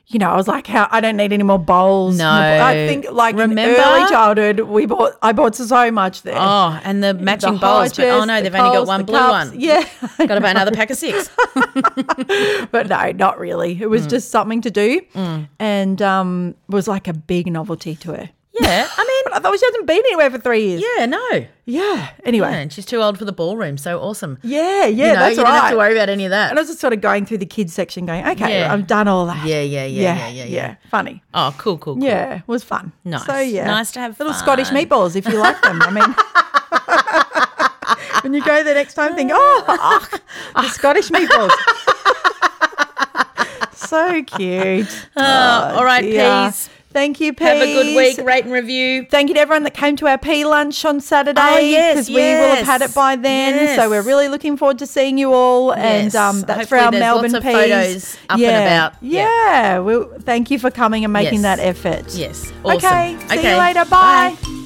Speaker 7: You know, I was like, how I don't need any more bowls.
Speaker 8: No.
Speaker 7: I think like
Speaker 8: Remember?
Speaker 7: in early childhood, we bought. I bought so much there.
Speaker 8: Oh, and the matching
Speaker 7: The
Speaker 8: bowls. But, oh no, they've only got one blue
Speaker 7: cups.
Speaker 8: one.
Speaker 7: Yeah,
Speaker 8: Got to buy another pack of six. *laughs*
Speaker 7: but no, not really. It was just something to do, and um, was like a big novelty to her.
Speaker 8: Yeah. *laughs* I mean,
Speaker 7: But I thought she hasn't been anywhere for three years.
Speaker 8: yeah, no.
Speaker 7: Yeah. Anyway.
Speaker 8: Yeah, and she's too old for the ballroom. So awesome.
Speaker 7: Yeah, yeah,
Speaker 8: you know,
Speaker 7: that's
Speaker 8: you
Speaker 7: right.
Speaker 8: don't have to worry about any of that.
Speaker 7: And I was just sort of going through the kids section, going, okay,
Speaker 8: Yeah.
Speaker 7: I've done all that.
Speaker 8: Yeah, yeah, yeah, yeah, yeah, yeah.
Speaker 7: Funny.
Speaker 8: Oh, cool, cool, cool.
Speaker 7: Yeah, it was fun.
Speaker 8: Nice.
Speaker 7: So yeah,
Speaker 8: Nice to have
Speaker 7: little Scottish
Speaker 8: fun.
Speaker 7: meatballs if you like them. I mean, *laughs* when you go the next time, think, oh, *laughs* ah, the Scottish meatballs. so cute.
Speaker 8: Oh, all right,
Speaker 7: dear.
Speaker 8: peas.
Speaker 7: Thank you, Peas.
Speaker 8: Have a good week. Rate and review.
Speaker 7: Thank you to everyone that came to our pea lunch on Saturday.
Speaker 8: Oh, yes, because
Speaker 7: we will have had it by then.
Speaker 8: Yes.
Speaker 7: So we're really looking forward to seeing you all. And
Speaker 8: Yes.
Speaker 7: um, that's for
Speaker 8: Hopefully
Speaker 7: our
Speaker 8: there's
Speaker 7: Melbourne
Speaker 8: lots of
Speaker 7: peas.
Speaker 8: photos up and about. Yeah.
Speaker 7: Yeah. Well, thank you for coming and making
Speaker 8: Yes.
Speaker 7: that effort.
Speaker 8: Yes. Awesome.
Speaker 7: Okay. See
Speaker 8: Okay.
Speaker 7: you later. Bye.
Speaker 8: Bye.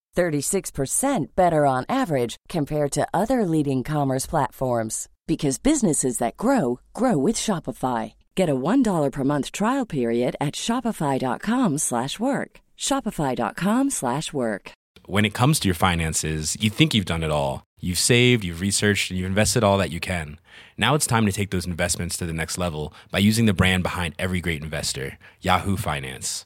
Speaker 12: 36% better on average compared to other leading commerce platforms because businesses that grow grow with Shopify. Get a $1 per month trial period at shopify.com/work. shopify.com/work.
Speaker 4: When it comes to your finances, you think you've done it all. You've saved, you've researched, and you've invested all that you can. Now it's time to take those investments to the next level by using the brand behind every great investor, Yahoo Finance.